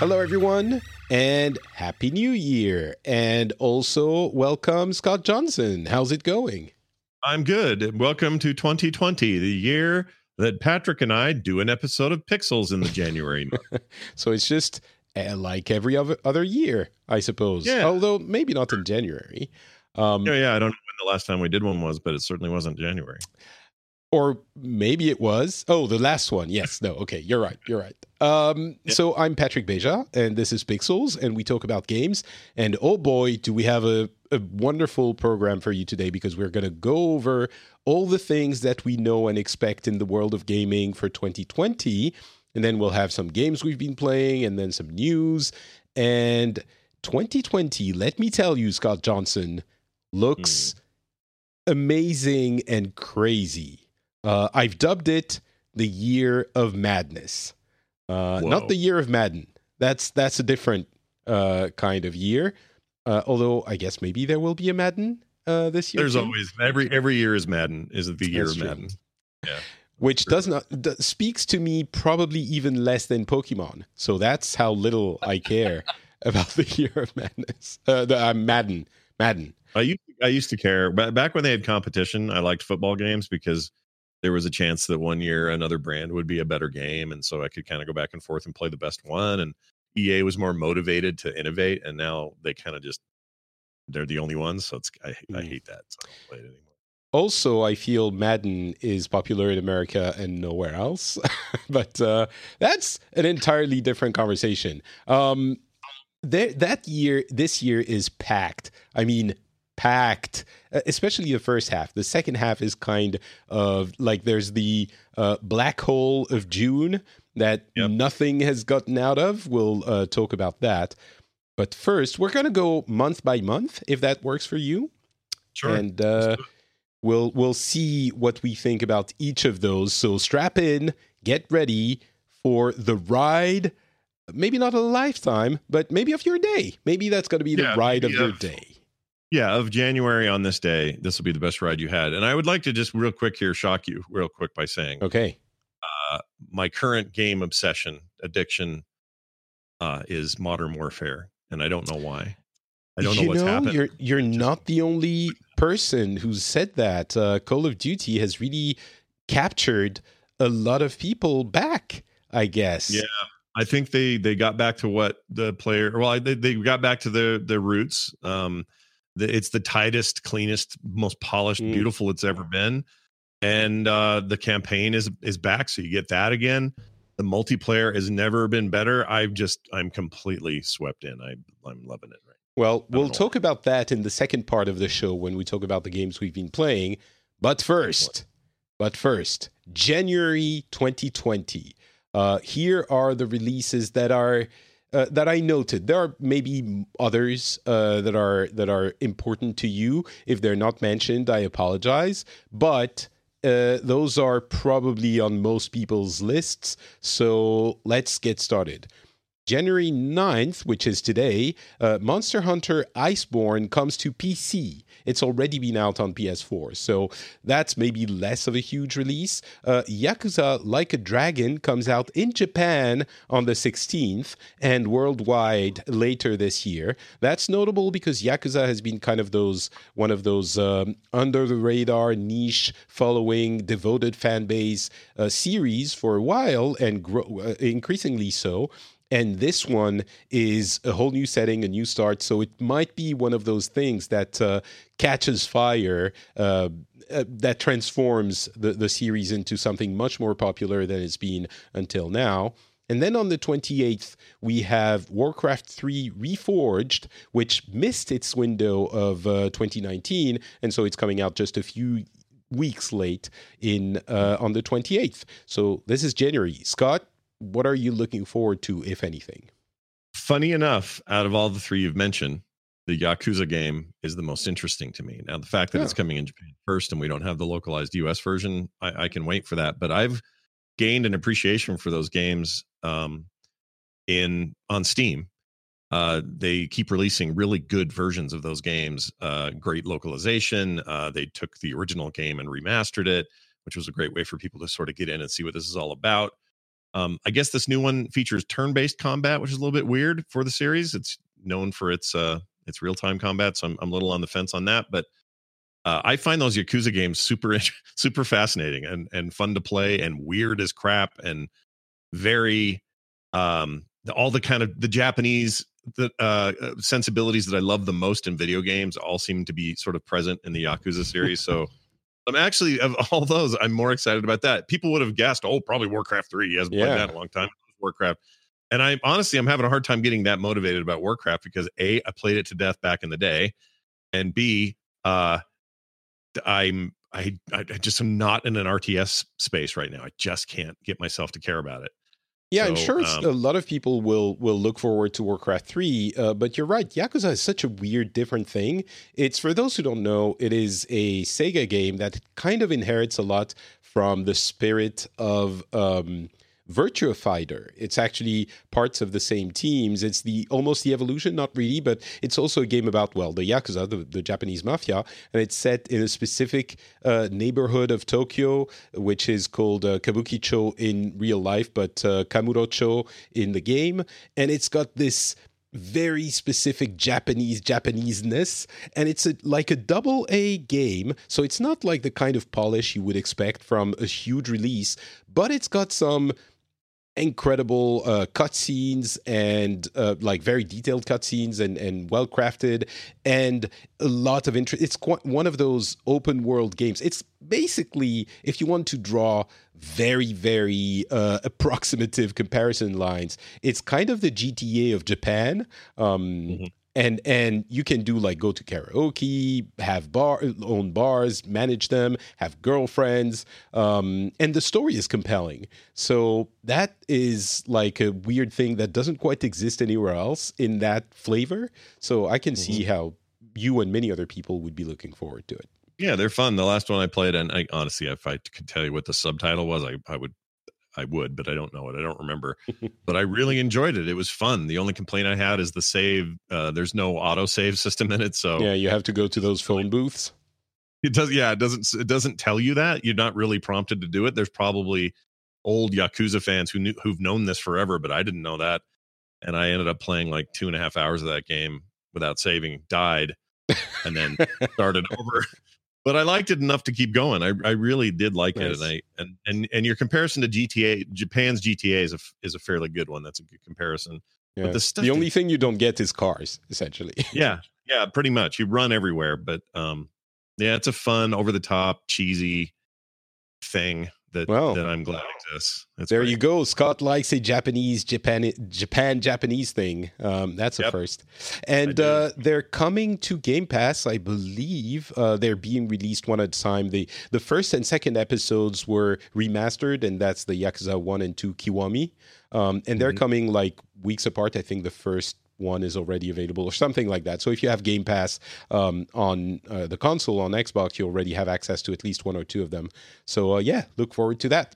Hello, everyone, and Happy New Year. And also, welcome, Scott Johnson. How's it going? I'm good. Welcome to 2020, the year that Patrick and I do an episode of Pixels in the January month. so it's just uh, like every other, other year, I suppose. Yeah. Although maybe not in January. Um, yeah, yeah, I don't know when the last time we did one was, but it certainly wasn't January. Or maybe it was. Oh, the last one. Yes. No. Okay. You're right. You're right. Um, Yeah. So I'm Patrick Beja, and this is Pixels, and we talk about games. And oh boy, do we have a, a wonderful program for you today because we're going to go over all the things that we know and expect in the world of gaming for 2020. And then we'll have some games we've been playing, and then some news. And 2020, let me tell you, Scott Johnson, looks amazing and crazy. Uh, I've dubbed it the year of madness. Uh, not the year of Madden. That's that's a different uh, kind of year. Uh, although I guess maybe there will be a Madden uh, this year. There's too, always every every year is Madden is the year That's of true. Madden. Yeah. Which does not d- speaks to me probably even less than Pokemon. So that's how little I care about the year of madness. Uh, the uh, Madden, Madden. I used I used to care ba- back when they had competition. I liked football games because there was a chance that one year another brand would be a better game, and so I could kind of go back and forth and play the best one. And EA was more motivated to innovate, and now they kind of just they're the only ones. So it's I, I Mm. hate that. So I don't play it anymore. Also, I feel Madden is popular in America and nowhere else, but uh, that's an entirely different conversation. Um, there, that year, this year is packed. I mean, packed, uh, especially the first half. The second half is kind of like there's the uh, black hole of June that Yep. nothing has gotten out of. We'll uh, talk about that. But first, we're going to go month by month, if that works for you Sure. and uh, we'll we'll see what we think about each of those. So strap in, get ready for the ride. Maybe not a lifetime, but maybe of your day. Maybe that's going to be the Yeah, ride of your day. Yeah, of January on this day, this will be the best ride you had. And I would like to just real quick here shock you real quick by saying Okay. uh, my current game obsession addiction uh, is Modern Warfare, and I don't know why. I don't know you what's know, happened. You're you're not the only person who said that. Uh, Call of Duty has really captured a lot of people back. I guess. Yeah. I think they they got back to what the player. Well, they they got back to their their roots. Um, the, it's the tightest, cleanest, most polished, Mm. beautiful it's ever been, and uh, the campaign is is back. So you get that again. The multiplayer has never been better. I've just I'm completely swept in. I I'm loving it. Right. Well, we'll know. talk about that in the second part of the show when we talk about the games we've been playing. But first, but first, January 2020. Uh, here are the releases that are uh, that I noted. There are maybe others uh, that are that are important to you. If they're not mentioned, I apologize. But uh, those are probably on most people's lists. So let's get started. January 9th, which is today, uh, Monster Hunter Iceborne comes to PC. It's already been out on PS4, so that's maybe less of a huge release. Uh, Yakuza Like a Dragon comes out in Japan on the 16th and worldwide later this year. That's notable because Yakuza has been kind of those one of those um, under the radar niche following devoted fan base uh, series for a while and uh, increasingly so and this one is a whole new setting, a new start. So it might be one of those things that uh, catches fire, uh, uh, that transforms the, the series into something much more popular than it's been until now. And then on the 28th, we have Warcraft 3 Reforged, which missed its window of uh, 2019. And so it's coming out just a few weeks late in uh, on the 28th. So this is January. Scott, what are you looking forward to, if anything? Funny enough, out of all the three you've mentioned, the Yakuza game is the most interesting to me. Now, the fact that yeah. it's coming in Japan first and we don't have the localized US version, I, I, can wait for that. But I've gained an appreciation for those games um, in on Steam. Uh, they keep releasing really good versions of those games. Uh, great localization. Uh, they took the original game and remastered it, which was a great way for people to sort of get in and see what this is all about. Um, I guess this new one features turn-based combat, which is a little bit weird for the series. It's known for its uh, its real-time combat, so I'm, I'm a little on the fence on that. But uh, I find those Yakuza games super super fascinating and and fun to play and weird as crap and very um all the kind of the Japanese the uh, sensibilities that I love the most in video games all seem to be sort of present in the Yakuza series. So I'm actually of all those, I'm more excited about that. People would have guessed, oh, probably Warcraft three. He hasn't yeah. played that in a long time. Warcraft, and I honestly I'm having a hard time getting that motivated about Warcraft because a I played it to death back in the day, and b uh I'm I I just am not in an RTS space right now. I just can't get myself to care about it. Yeah, so, I'm sure um, a lot of people will will look forward to Warcraft 3, uh, but you're right. Yakuza is such a weird, different thing. It's for those who don't know, it is a Sega game that kind of inherits a lot from the spirit of um, Virtua Fighter. It's actually parts of the same teams. It's the almost the evolution, not really, but it's also a game about well, the yakuza, the, the Japanese mafia, and it's set in a specific uh, neighborhood of Tokyo, which is called uh, Kabukicho in real life, but uh, Kamurocho in the game, and it's got this very specific Japanese Japaneseness, and it's a, like a double A game. So it's not like the kind of polish you would expect from a huge release, but it's got some incredible uh, cutscenes and uh, like very detailed cutscenes and, and well crafted and a lot of interest. It's quite one of those open world games. It's basically, if you want to draw very, very uh, approximative comparison lines, it's kind of the GTA of Japan. Um, mm-hmm and and you can do like go to karaoke have bar own bars manage them have girlfriends um, and the story is compelling. So that is like a weird thing that doesn't quite exist anywhere else in that flavor. So i can mm-hmm. see how you and many other people would be looking forward to it. Yeah they're fun. The last one i played and i honestly if i could tell you what the subtitle was i, I would I would, but I don't know it. I don't remember. but I really enjoyed it. It was fun. The only complaint I had is the save. Uh, there's no auto save system in it, so yeah, you have to go to those phone booths. It does. Yeah, it doesn't. It doesn't tell you that. You're not really prompted to do it. There's probably old Yakuza fans who knew who've known this forever, but I didn't know that, and I ended up playing like two and a half hours of that game without saving. Died, and then started over but I liked it enough to keep going. I, I really did like nice. it, and I and, and and your comparison to GTA, Japan's GTA is a is a fairly good one. That's a good comparison. Yeah. But the, the only that, thing you don't get is cars, essentially. yeah, yeah, pretty much. You run everywhere, but um, yeah, it's a fun, over the top, cheesy thing that well, that I'm glad it exists. That's there great. you go. Scott likes a Japanese Japan Japan Japanese thing. Um, that's a yep. first. And uh, they're coming to Game Pass, I believe. Uh, they're being released one at a time. The the first and second episodes were remastered, and that's the Yakuza one and two Kiwami. Um, and they're mm-hmm. coming like weeks apart. I think the first one is already available or something like that. So if you have Game Pass um, on uh, the console on Xbox, you already have access to at least one or two of them. So uh, yeah, look forward to that.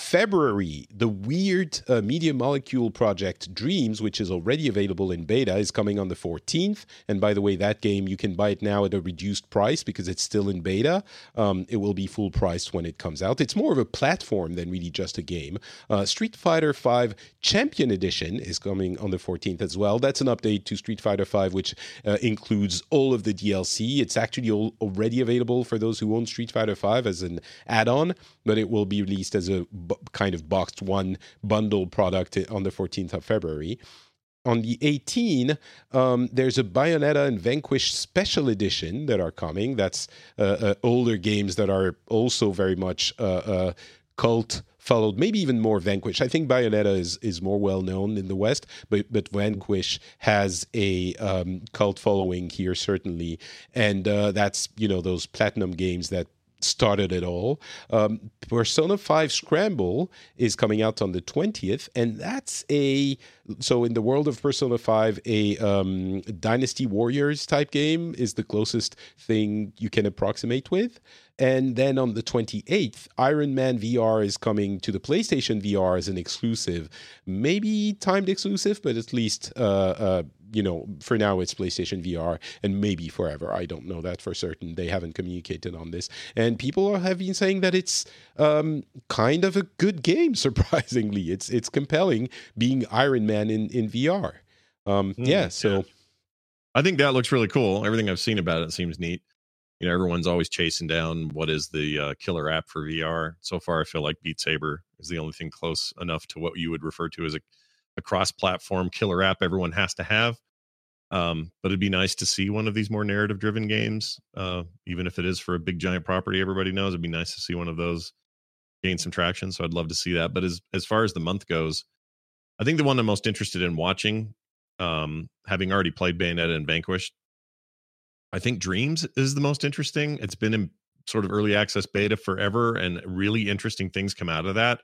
February, the weird uh, media molecule project Dreams, which is already available in beta, is coming on the 14th. And by the way, that game you can buy it now at a reduced price because it's still in beta. Um, it will be full price when it comes out. It's more of a platform than really just a game. Uh, Street Fighter V Champion Edition is coming on the 14th as well. That's an update to Street Fighter V, which uh, includes all of the DLC. It's actually all, already available for those who own Street Fighter V as an add-on, but it will be released as a kind of boxed one bundle product on the 14th of February. On the 18th, um, there's a Bayonetta and Vanquish special edition that are coming. That's uh, uh, older games that are also very much uh, uh cult followed, maybe even more Vanquish. I think Bayonetta is, is more well known in the West, but but Vanquish has a um, cult following here certainly, and uh, that's you know those platinum games that started it all. Um, Persona 5 Scramble is coming out on the 20th, and that's a so in the world of Persona 5, a um, Dynasty Warriors type game is the closest thing you can approximate with. And then on the 28th, Iron Man VR is coming to the PlayStation VR as an exclusive, maybe timed exclusive, but at least uh, uh, you know, for now it's PlayStation VR and maybe forever. I don't know that for certain. They haven't communicated on this. And people have been saying that it's um, kind of a good game, surprisingly. It's it's compelling being Iron Man in, in VR. Um, mm, yeah, so. Yeah. I think that looks really cool. Everything I've seen about it seems neat. You know, everyone's always chasing down what is the uh, killer app for VR. So far, I feel like Beat Saber is the only thing close enough to what you would refer to as a a cross-platform killer app everyone has to have. Um, but it'd be nice to see one of these more narrative-driven games, uh, even if it is for a big giant property everybody knows. It'd be nice to see one of those gain some traction. So I'd love to see that. But as as far as the month goes, I think the one I'm most interested in watching, um, having already played Bayonetta and Vanquished, I think Dreams is the most interesting. It's been in sort of early access beta forever, and really interesting things come out of that.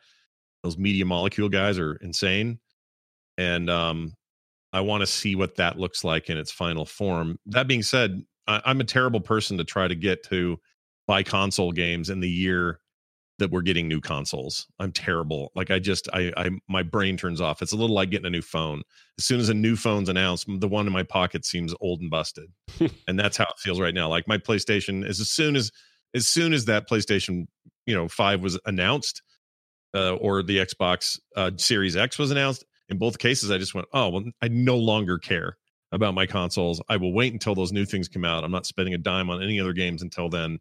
Those media molecule guys are insane and um, I want to see what that looks like in its final form. That being said, I, I'm a terrible person to try to get to buy console games in the year that we're getting new consoles. I'm terrible. Like I just I I my brain turns off. It's a little like getting a new phone. As soon as a new phone's announced, the one in my pocket seems old and busted. and that's how it feels right now. Like my PlayStation is as soon as as soon as that PlayStation, you know, 5 was announced uh, or the Xbox uh, Series X was announced, in both cases, I just went, oh, well, I no longer care about my consoles. I will wait until those new things come out. I'm not spending a dime on any other games until then.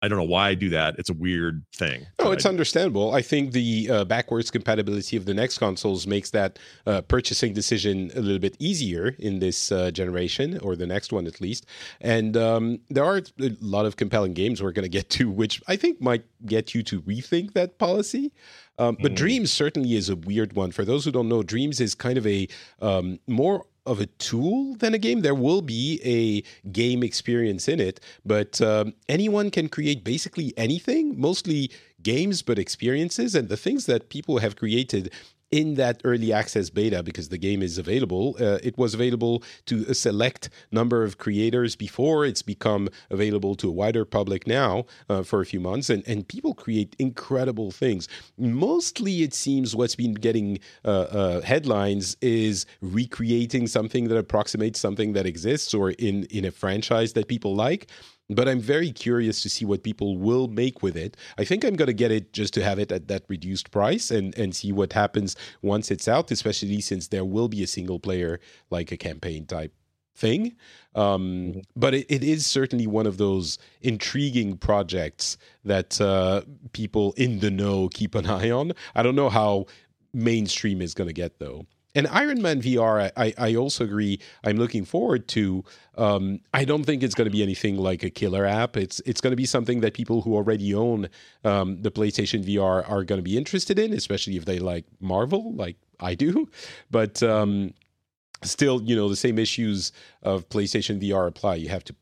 I don't know why I do that. It's a weird thing. Oh, it's I understandable. I think the uh, backwards compatibility of the next consoles makes that uh, purchasing decision a little bit easier in this uh, generation, or the next one at least. And um, there are a lot of compelling games we're going to get to, which I think might get you to rethink that policy. Um, but mm. Dreams certainly is a weird one. For those who don't know, Dreams is kind of a um, more of a tool than a game. There will be a game experience in it, but um, anyone can create basically anything, mostly games, but experiences. And the things that people have created in that early access beta because the game is available. Uh, it was available to a select number of creators before. It's become available to a wider public now uh, for a few months, and, and people create incredible things. Mostly, it seems what's been getting uh, uh headlines is recreating something that approximates something that exists or in, in a franchise that people like but I'm very curious to see what people will make with it. I think I'm going to get it just to have it at that reduced price and, and see what happens once it's out, especially since there will be a single player, like a campaign type thing. Um, mm-hmm. but it, it is certainly one of those intriguing projects that uh, people in the know keep an eye on. I don't know how mainstream is going to get, though. And Iron Man VR, I, I also agree. I'm looking forward to. Um, I don't think it's going to be anything like a killer app. It's it's going to be something that people who already own um, the PlayStation VR are going to be interested in, especially if they like Marvel, like I do. But um, still, you know, the same issues of PlayStation VR apply. You have to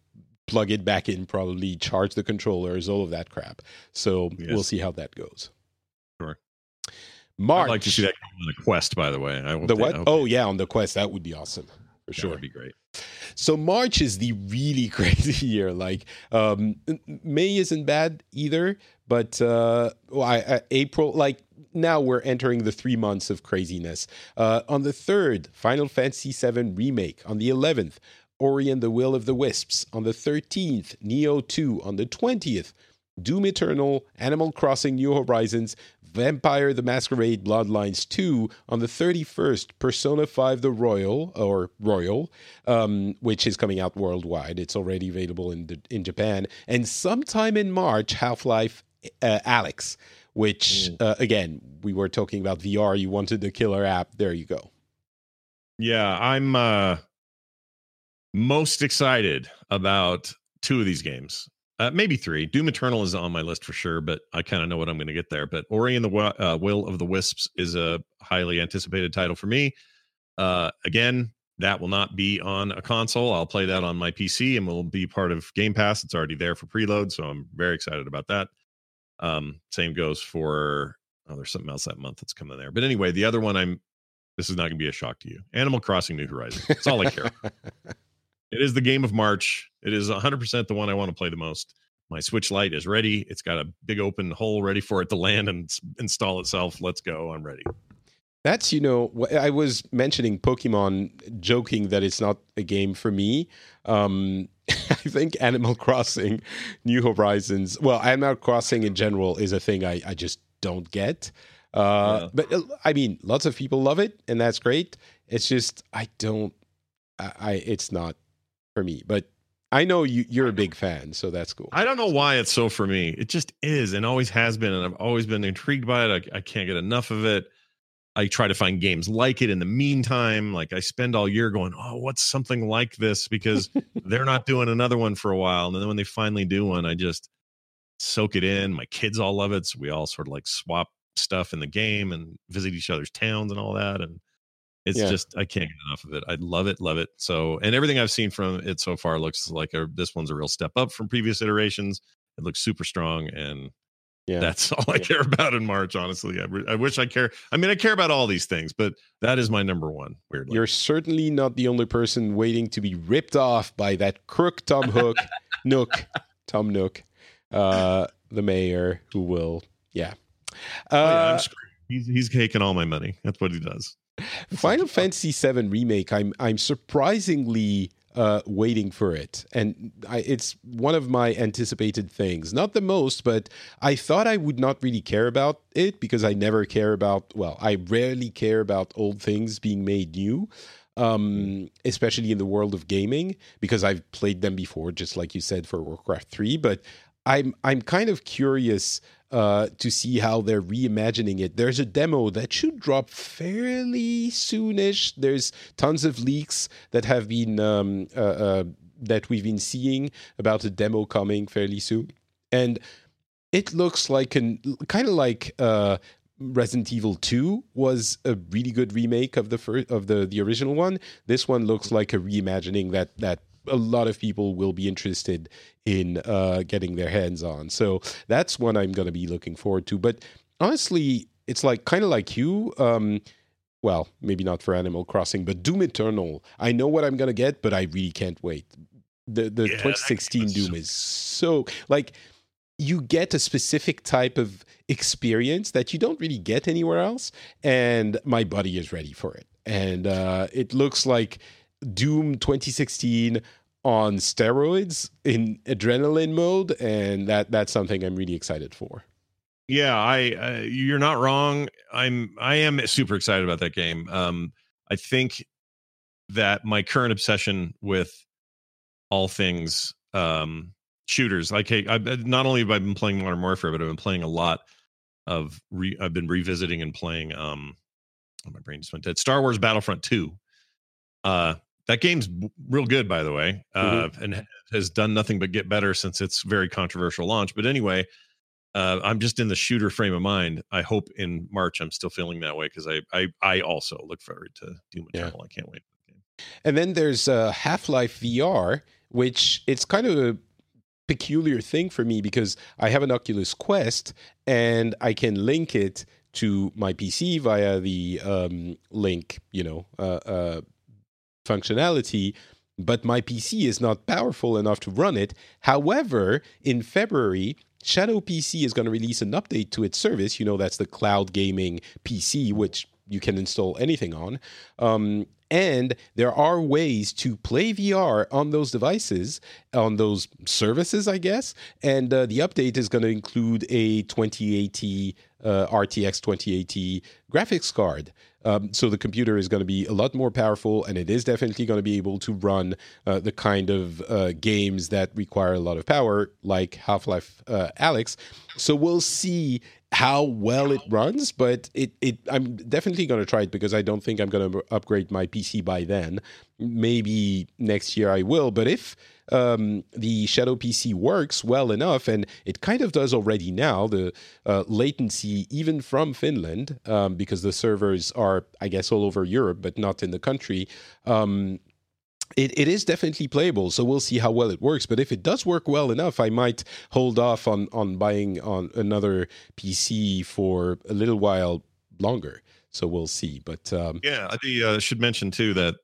plug it back in, probably charge the controllers, all of that crap. So yes. we'll see how that goes. Sure. March. I'd like to see that on the Quest, by the way. I the what? oh, yeah, on the Quest. That would be awesome. For sure. That would be great. So March is the really crazy year. Like um, May isn't bad either, but uh, well, I, I, April, like now we're entering the three months of craziness. Uh, on the 3rd, Final Fantasy VII Remake. On the 11th, Ori and the Will of the Wisps. On the 13th, Nioh 2. On the 20th, Doom Eternal, Animal Crossing New Horizons, Vampire the Masquerade Bloodlines 2 on the 31st, Persona 5 the Royal, or Royal, um, which is coming out worldwide. It's already available in, the, in Japan. And sometime in March, Half Life uh, Alyx, which, mm. uh, again, we were talking about VR. You wanted the killer app. There you go. Yeah, I'm uh, most excited about two of these games. Uh, maybe three. Doom Eternal is on my list for sure, but I kind of know what I'm going to get there. But Ori and the uh, Will of the Wisps is a highly anticipated title for me. Uh, again, that will not be on a console. I'll play that on my PC and will be part of Game Pass. It's already there for preload, so I'm very excited about that. Um, same goes for oh, there's something else that month that's coming there. But anyway, the other one I'm this is not going to be a shock to you. Animal Crossing New Horizons. That's all I care. it is the game of March. It is 100% the one I want to play the most. My Switch Lite is ready. It's got a big open hole ready for it to land and install itself. Let's go. I'm ready. That's, you know, I was mentioning Pokemon, joking that it's not a game for me. Um, I think Animal Crossing, New Horizons, well, Animal Crossing in general is a thing I, I just don't get. Uh, yeah. But uh, I mean, lots of people love it, and that's great. It's just I don't. I, I it's not for me. But I know you, you're a big fan, so that's cool. I don't know why it's so for me. It just is, and always has been, and I've always been intrigued by it. I, I can't get enough of it. I try to find games like it in the meantime. Like I spend all year going, oh, what's something like this? Because they're not doing another one for a while. And then when they finally do one, I just soak it in. My kids all love it. So we all sort of like swap stuff in the game and visit each other's towns and all that. And it's yeah. just I can't get enough of it. I love it, love it. So and everything I've seen from it so far looks like a, this one's a real step up from previous iterations. It looks super strong and yeah. That's all I care about in March, honestly. I, I, wish I care. I mean, I care about all these things, but that is my number one. Weirdly, you're certainly not the only person waiting to be ripped off by that crook Tom Hook, Nook, Tom Nook, uh, the mayor, who will, yeah. Uh, oh, yeah uh, he's he's taking all my money. That's what he does. Final Fantasy VII remake. I'm I'm surprisingly uh, waiting for it. And I, it's one of my anticipated things. Not the most, but I thought I would not really care about it because I never care about, well, I rarely care about old things being made new. Um, especially in the world of gaming, because I've played them before, just like you said for Warcraft 3. But I'm I'm kind of curious uh, to see how they're reimagining it. There's a demo that should drop fairly soonish. There's tons of leaks that have been um, uh, uh, that we've been seeing about a demo coming fairly soon, and it looks like an kind of like. Uh, Resident Evil 2 was a really good remake of the first, of the the original one. This one looks like a reimagining that that a lot of people will be interested in uh, getting their hands on. So that's one I'm going to be looking forward to. But honestly, it's like kind of like you. Um, well, maybe not for Animal Crossing, but Doom Eternal. I know what I'm going to get, but I really can't wait. The the yeah, 2016 Doom is so like you get a specific type of experience that you don't really get anywhere else and my buddy is ready for it and uh, it looks like Doom 2016 on steroids in adrenaline mode, and that that's something I'm really excited for. Yeah, I uh, you're not wrong. I'm I am super excited about that game. Um, I think that my current obsession with all things um, shooters, like hey, I've not only have I been playing Modern Warfare, but I've been playing a lot of re, I've been revisiting and playing. Um, oh, my brain just went dead. Star Wars Battlefront Two. Uh, that game's real good, by the way, uh, mm-hmm. and has done nothing but get better since its very controversial launch. But anyway, uh, I'm just in the shooter frame of mind. I hope in March I'm still feeling that way because I, I I also look forward to Doom Eternal. Yeah. I can't wait. And then there's uh, Half Life VR, which it's kind of a peculiar thing for me because I have an Oculus Quest and I can link it to my PC via the um, link, you know, uh, uh functionality, but my PC is not powerful enough to run it. However, in February, Shadow PC is going to release an update to its service. You know, that's the cloud gaming PC, which you can install anything on. Um, and there are ways to play VR on those devices, on those services, I guess. And uh, the update is going to include a 2080 uh, RTX 2080 graphics card. Um, so the computer is going to be a lot more powerful, and it is definitely going to be able to run uh, the kind of uh, games that require a lot of power, like Half Life uh, Alyx. So we'll see how well it runs, but it, it I'm definitely going to try it because I don't think I'm going to upgrade my PC by then. Maybe next year I will, but if um, the Shadow PC works well enough, and it kind of does already now, the uh, latency even from Finland, um, because the servers are, I guess, all over Europe, but not in the country. Um, it, it is definitely playable, so we'll see how well it works. But if it does work well enough, I might hold off on on buying on another PC for a little while longer. So we'll see. But um, yeah, I uh, should mention too that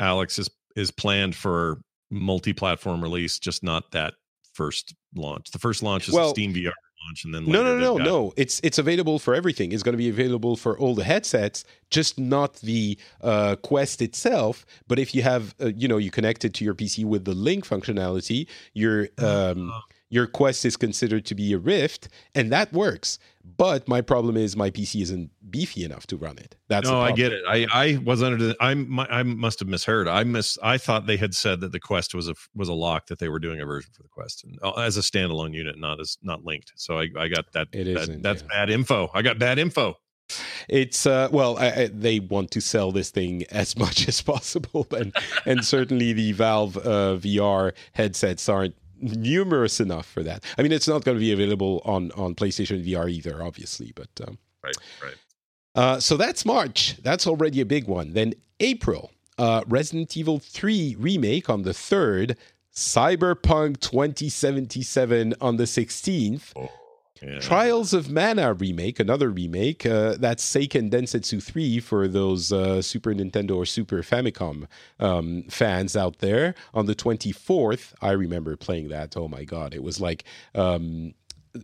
Alyx is is planned for multi-platform release, just not that first launch. The first launch is well, Steam VR launch, and then no, no, no, no. It's it's available for everything. It's going to be available for all the headsets, just not the uh, Quest itself. But if you have, uh, you know, you connect it to your PC with the Link functionality, your um, uh your Quest is considered to be a Rift, and that works. But my problem is my PC isn't beefy enough to run it. That's no, I get it. I I was under the I'm I must have misheard. I miss I thought they had said that the Quest was a was a lock that they were doing a version for the Quest and, uh, as a standalone unit, not as not linked. So I I got that. It that, that's yeah. bad info. I got bad info it's uh, well I, I, they want to sell this thing as much as possible and and certainly the valve uh, vr headsets aren't numerous enough for that. I mean, it's not going to be available on on PlayStation VR either, obviously. But um, right, right. Uh, so that's March. That's already a big one. Then April, uh, Resident Evil 3 remake on the third, Cyberpunk 2077 on the 16th. Oh. Yeah. Trials of Mana remake, another remake. Uh, that's Seiken Densetsu 3 for those uh, Super Nintendo or Super Famicom um, fans out there. On the 24th, I remember playing that. Oh my God. It was like. Um,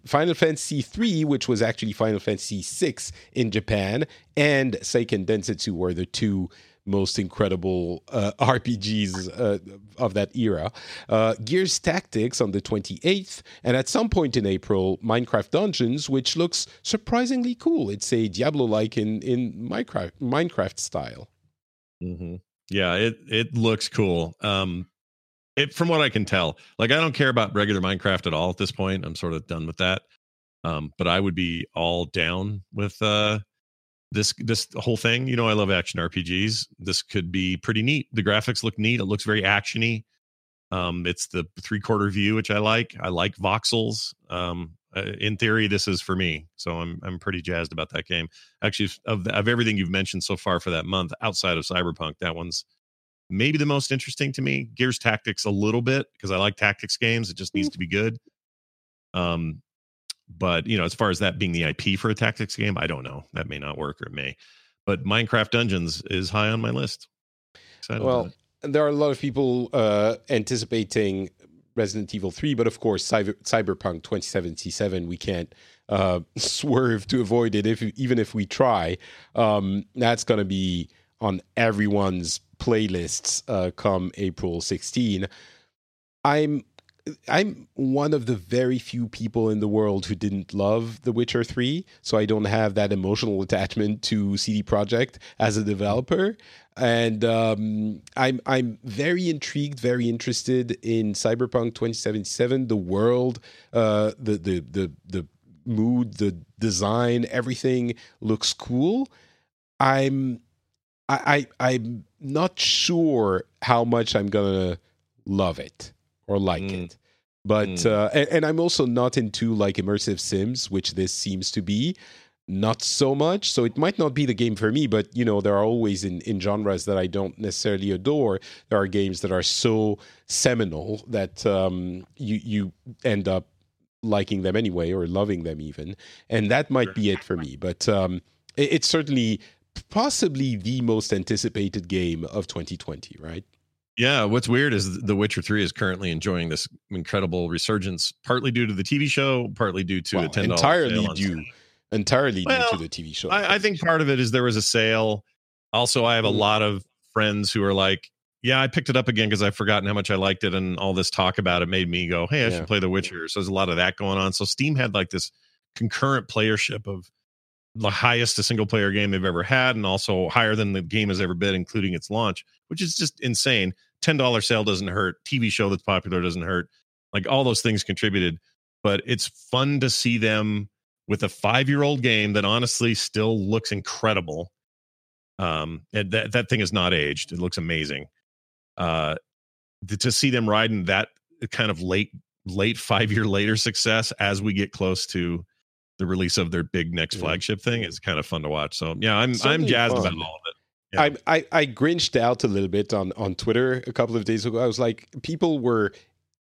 Final Fantasy 3, which was actually Final Fantasy 6 in Japan, and Seiken Densetsu were the two most incredible uh, RPGs uh, of that era. Uh, Gears Tactics on the 28th, and at some point in April, Minecraft Dungeons, which looks surprisingly cool. It's a Diablo-like in in Minecraft Minecraft style. Mm-hmm. Yeah, it it looks cool. Um, it from what I can tell, like I don't care about regular Minecraft at all at this point. I'm sort of done with that. Um, but I would be all down with uh this this whole thing you know i love action rpgs this could be pretty neat. The graphics look neat. It looks very actiony. Um it's the three quarter view which i like. I like voxels. Um uh, in theory this is for me so i'm i'm pretty jazzed about that game. Actually of of everything you've mentioned so far for that month outside of cyberpunk that one's maybe the most interesting to me. Gears tactics a little bit because i like tactics games. It just needs mm. to be good. Um but you know, as far as that being the IP for a tactics game, I don't know. That may not work or it may. But Minecraft Dungeons is high on my list. Excited well, there are a lot of people uh, anticipating Resident Evil 3, but of course, Cyber, Cyberpunk 2077, we can't uh, swerve to avoid it, if even if we try. Um, that's going to be on everyone's playlists uh, come April 16. I'm I'm one of the very few people in the world who didn't love The Witcher 3, so I don't have that emotional attachment to CD Projekt as a developer. And um, I'm I'm very intrigued, very interested in Cyberpunk 2077, the world, uh, the the the the mood, the design, everything looks cool. I'm I, I I'm not sure how much I'm gonna love it or like mm. it. But mm. uh, and, and, I'm also not into like immersive sims, which this seems to be not so much. So it might not be the game for me. But you know, there are always in in genres that I don't necessarily adore. There are games that are so seminal that um, you you end up liking them anyway or loving them even, and that might be it for me. But um, it, it's certainly possibly the most anticipated game of 2020, right? Yeah, what's weird is The Witcher 3 is currently enjoying this incredible resurgence, partly due to the TV show, partly due to well, a $10 entirely due entirely well, due to the TV show. I, I, think part of it is there was a sale. Also, I have a mm. lot of friends who are like, yeah, I picked it up again because I've forgotten how much I liked it, and all this talk about it made me go, hey, I yeah. should play The Witcher. So there's a lot of that going on. So Steam had like this concurrent playership of the highest a single player game they've ever had, and also higher than the game has ever been, including its launch, which is just insane. Ten dollar sale doesn't hurt. TV show that's popular doesn't hurt. Like all those things contributed, but it's fun to see them with a five year old game that honestly still looks incredible. Um, and that that thing is not aged; it looks amazing. Uh, to, to see them riding that kind of late late five year later success as we get close to the release of their big next flagship thing is kind of fun to watch. So yeah, I'm I'm jazzed fun. about all of it. I, I I grinched out a little bit on on Twitter a couple of days ago. I was like, people were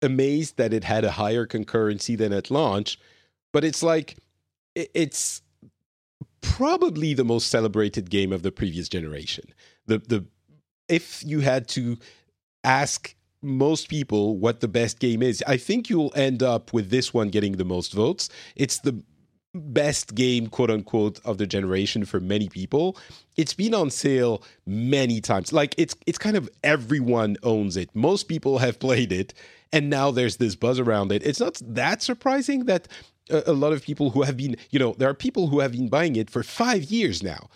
amazed that it had a higher concurrency than at launch, but it's like it, it's probably the most celebrated game of the previous generation. The the if you had to ask most people what the best game is, I think you'll end up with this one getting the most votes. It's the best game, quote unquote, of the generation for many people. It's been on sale many times. Like it's it's kind of everyone owns it. Most people have played it, and now there's this buzz around it. It's not that surprising that a, a lot of people who have been, you know, there are people who have been buying it for five years now.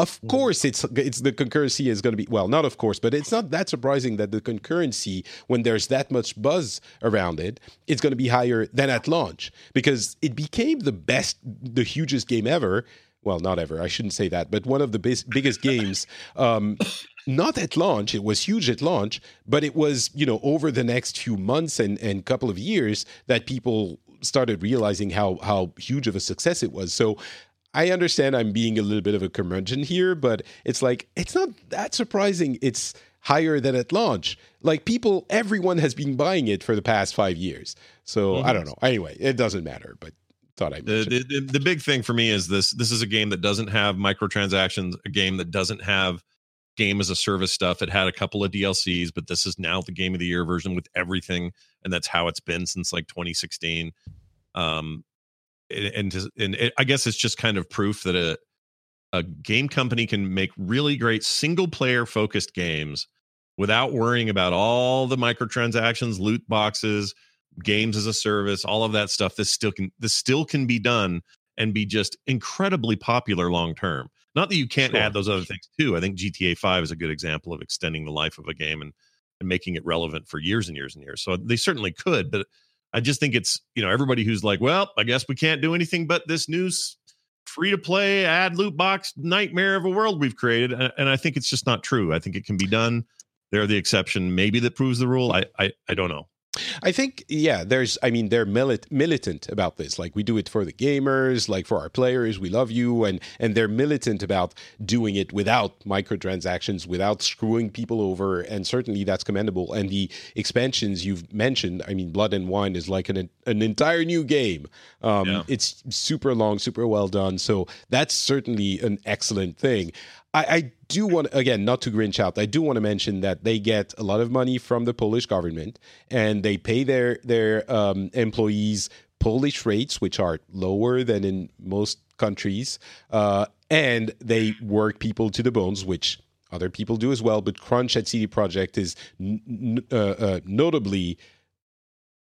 Of course, it's it's the concurrency is going to be well, not of course, but it's not that surprising that the concurrency, when there's that much buzz around it, it's going to be higher than at launch because it became the best, the hugest game ever. Well, not ever. I shouldn't say that, but one of the bis- biggest games. Um, not at launch. It was huge at launch, but it was you know over the next few months and and couple of years that people started realizing how how huge of a success it was. So I understand I'm being a little bit of a curmudgeon here, but it's like it's not that surprising. It's higher than at launch. Like people, everyone has been buying it for the past five years. So I don't know. Anyway, it doesn't matter. But thought I the, the the big thing for me is this this is a game that doesn't have microtransactions a game that doesn't have game as a service stuff it had a couple of dlcs but this is now the game of the year version with everything and that's how it's been since like 2016 um and and, and it, i guess it's just kind of proof that a a game company can make really great single player focused games without worrying about all the microtransactions loot boxes games as a service all of that stuff. This still can this still can be done and be just incredibly popular long term. Not that you can't Sure. add those other things too. I think gta 5 is a good example of extending the life of a game and, and making it relevant for years and years and years. So they certainly could but i just think it's you know everybody who's like well i guess we can't do anything but this new free to play ad loot box nightmare of a world we've created and, i think it's just not true. I think it can be done. They're the exception. Maybe that proves the rule. I i, I don't know I think, yeah, there's, I mean, they're milit- militant about this. Like, we do it for the gamers, like for our players, we love you. And, and they're militant about doing it without microtransactions, without screwing people over. And certainly that's commendable. And the expansions you've mentioned, I mean, Blood and Wine is like an, an entire new game. Um, Yeah. It's super long, super well done. So that's certainly an excellent thing. I, I do want again not to grinch out. I do want to mention that they get a lot of money from the Polish government, and they pay their their um, employees Polish rates, which are lower than in most countries, uh, and they work people to the bones, which other people do as well. But crunch at CD Projekt is n- n- uh, uh, notably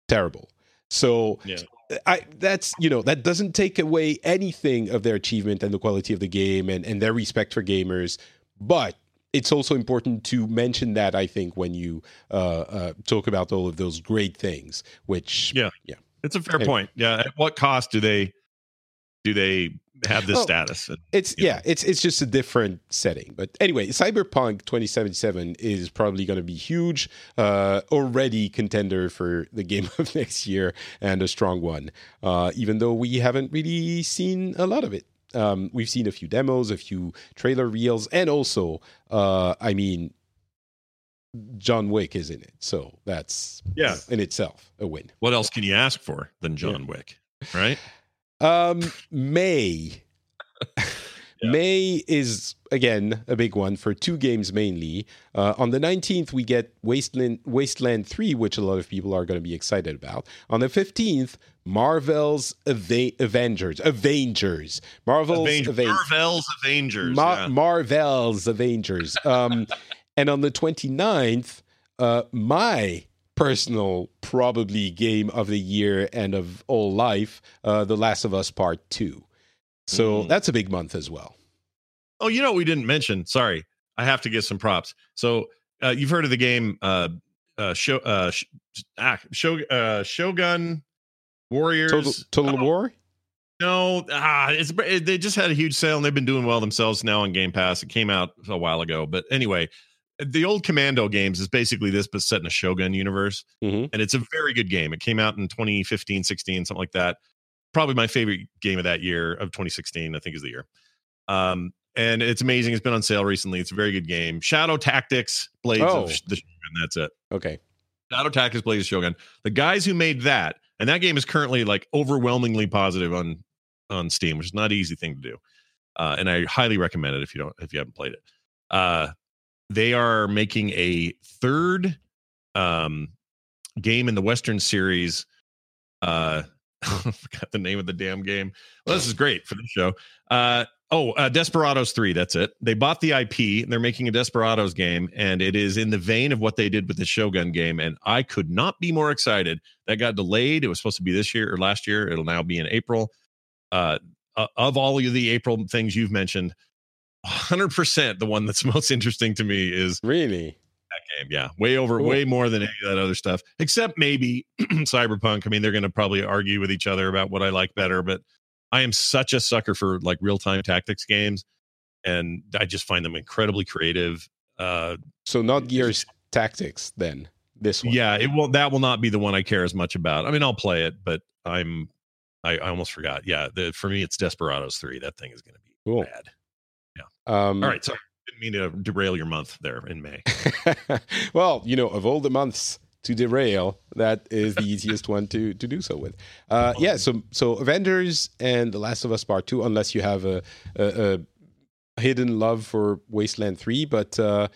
terrible. So Yeah. I that's you know that doesn't take away anything of their achievement and the quality of the game and, and their respect for gamers, but it's also important to mention that I think when you uh, uh, talk about all of those great things, which Yeah. yeah, It's a fair Anyway. point. Yeah. At what cost do they do they have this status? And- it's yeah, it's it's just a different setting. But anyway, Cyberpunk 2077 is probably going to be huge, uh, already contender for the game of next year and a strong one. Uh, even though we haven't really seen a lot of it. Um, we've seen a few demos, a few trailer reels, and also, uh, I mean, John Wick is in it, so that's Yeah. in itself a win. What else can you ask for than John Wick? Right? Um, May. Yeah. May is again a big one for two games mainly. Uh, on the 19th, we get Wasteland Wasteland 3, which a lot of people are going to be excited about. On the 15th, Marvel's Ava- Avengers. Avengers. Marvel's Aven- Marvel's Avengers. Ma- yeah. Marvel's Avengers. Um, and on the 29th, uh, my personal probably game of the year and of all life, uh, The Last of Us Part 2. So Mm. that's a big month as well. Oh, you know what we didn't mention. Sorry, I have to get some props. So uh, you've heard of the game uh, uh, show uh, sh- ah, show uh, Shogun Warriors Total, Total Oh, War? No, ah, it's they just had a huge sale and they've been doing well themselves now on Game Pass. It came out a while ago, but anyway, the old Commando games is basically this, but set in a Shogun universe, Mhm. and it's a very good game. It came out in 2015, 16, something like that. Probably my favorite game of that year of 2016, I think is the year. Um, and it's amazing. It's been on sale recently. It's a very good game. Shadow Tactics, Blades Oh. of the Shogun. That's it. Okay. Shadow Tactics Blades of the Shogun. The guys who made that, and that game is currently like overwhelmingly positive on on Steam, which is not an easy thing to do. Uh, and I highly recommend it if you don't if you haven't played it. Uh, they are making a third um, game in the Western series. Uh, forgot the name of the damn game. Well, this is great for the show. Uh, oh, uh, Desperados 3. That's it. They bought the IP and they're making a Desperados game, and it is in the vein of what they did with the Shogun game. And I could not be more excited. That got delayed. It was supposed to be this year or last year. It'll now be in April. Uh, uh, of all of the April things you've mentioned, 100% the one that's most interesting to me is Really? Game. Yeah, way over, Cool. way more than any of that other stuff. Except maybe Cyberpunk. I mean, they're going to probably argue with each other about what I like better. But I am such a sucker for like real time tactics games, and I just find them incredibly creative. Uh, So not Gears Tactics then. This one. yeah, it will. That will not be the one I care as much about. I mean, I'll play it, but I'm. I, I almost forgot. Yeah, the, for me, it's Desperados three. That thing is going to be Cool. bad. Um, All right, sorry, didn't mean to derail your month there in May. well, you know, of all the months to derail, that is the easiest one to to do so with. Uh, yeah, so so Avengers and The Last of Us Part Two, unless you have a a, a hidden love for Wasteland Three. But uh,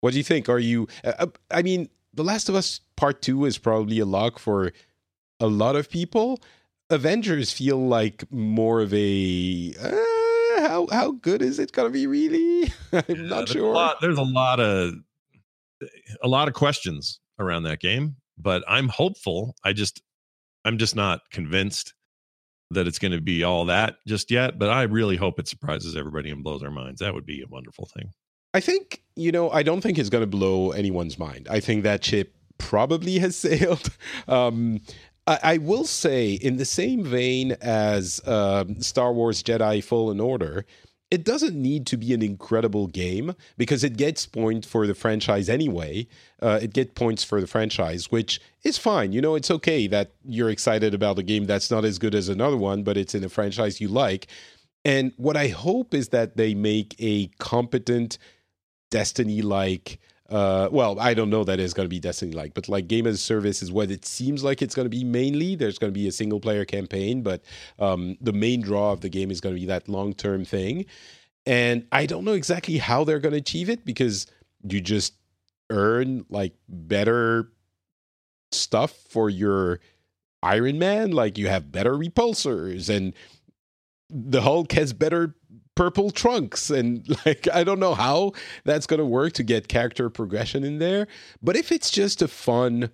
what do you think? Are you? Uh, I mean, The Last of Us Part Two is probably a lock for a lot of people. Avengers feel like more of a. How how good is it gonna be? Really, I'm Yeah, not sure. A lot, there's a lot of a lot of questions around that game, but I'm hopeful. I just I'm just not convinced that it's going to be all that just yet. But I really hope it surprises everybody and blows our minds. That would be a wonderful thing. I think, you know, I don't think it's going to blow anyone's mind. I think that chip probably has sailed. Um, I, I will say, in the same vein as um Star Wars Jedi Fallen Order, it doesn't need to be an incredible game because it gets points for the franchise anyway. Uh, it gets points for the franchise, which is fine. You know, it's okay that you're excited about a game that's not as good as another one, but it's in a franchise you like. And what I hope is that they make a competent Destiny like. Uh, well, I don't know that it's going to be Destiny like, but like game as a service is what it seems like it's going to be mainly. There's going to be a single player campaign, but um, the main draw of the game is going to be that long term thing. And I don't know exactly how they're going to achieve it because you just earn like better stuff for your Iron Man. Like you have better repulsors and the Hulk has better purple trunks and like I don't know how that's going to work to get character progression in there, but if it's just a fun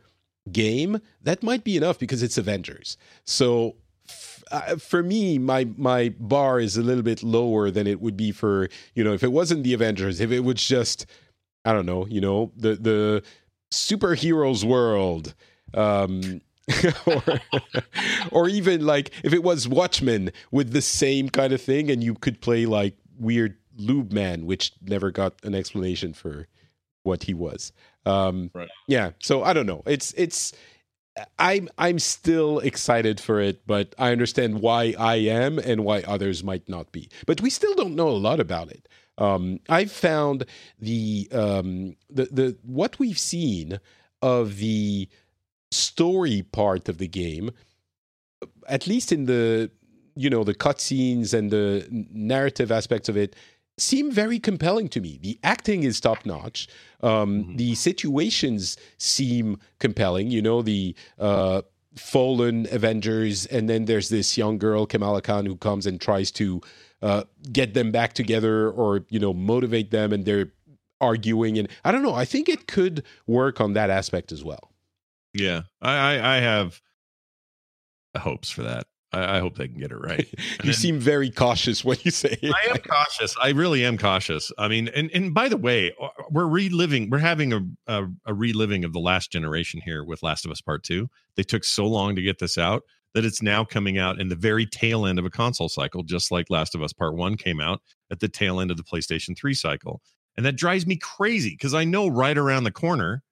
game, that might be enough because it's Avengers. So f- uh, for me my my bar is a little bit lower than it would be for, you know, if it wasn't the Avengers, if it was just I don't know, you know, the the superheroes world um or, or even like if it was Watchmen with the same kind of thing, and you could play like weird lube man, which never got an explanation for what he was. Um, Right. Yeah, so I don't know. It's it's I'm I'm still excited for it, but I understand why I am and why others might not be. But we still don't know a lot about it. Um, I've found the um, the the what we've seen of the story part of the game, at least in the you know the cutscenes and the narrative aspects of it, seem very compelling to me. The acting is top notch. Um, Mhm. The situations seem compelling. You know the uh, fallen Avengers, and then there's this young girl Kamala Khan who comes and tries to uh, get them back together, or you know motivate them, and they're arguing. And I don't know. I think it could work on that aspect as well. Yeah, I I, I have hopes for that. I, I hope they can get it right. you then- seem very cautious when you say it. I am cautious. I really am cautious. I mean, and and by the way, uh, we're reliving. We're having a, a a reliving of the last generation here with Last of Us Part Two. They took so long to get this out that it's now coming out in the very tail end of a console cycle, just like Last of Us Part 1 came out at the tail end of the PlayStation 3 cycle. And that drives me crazy because I know right around the corner,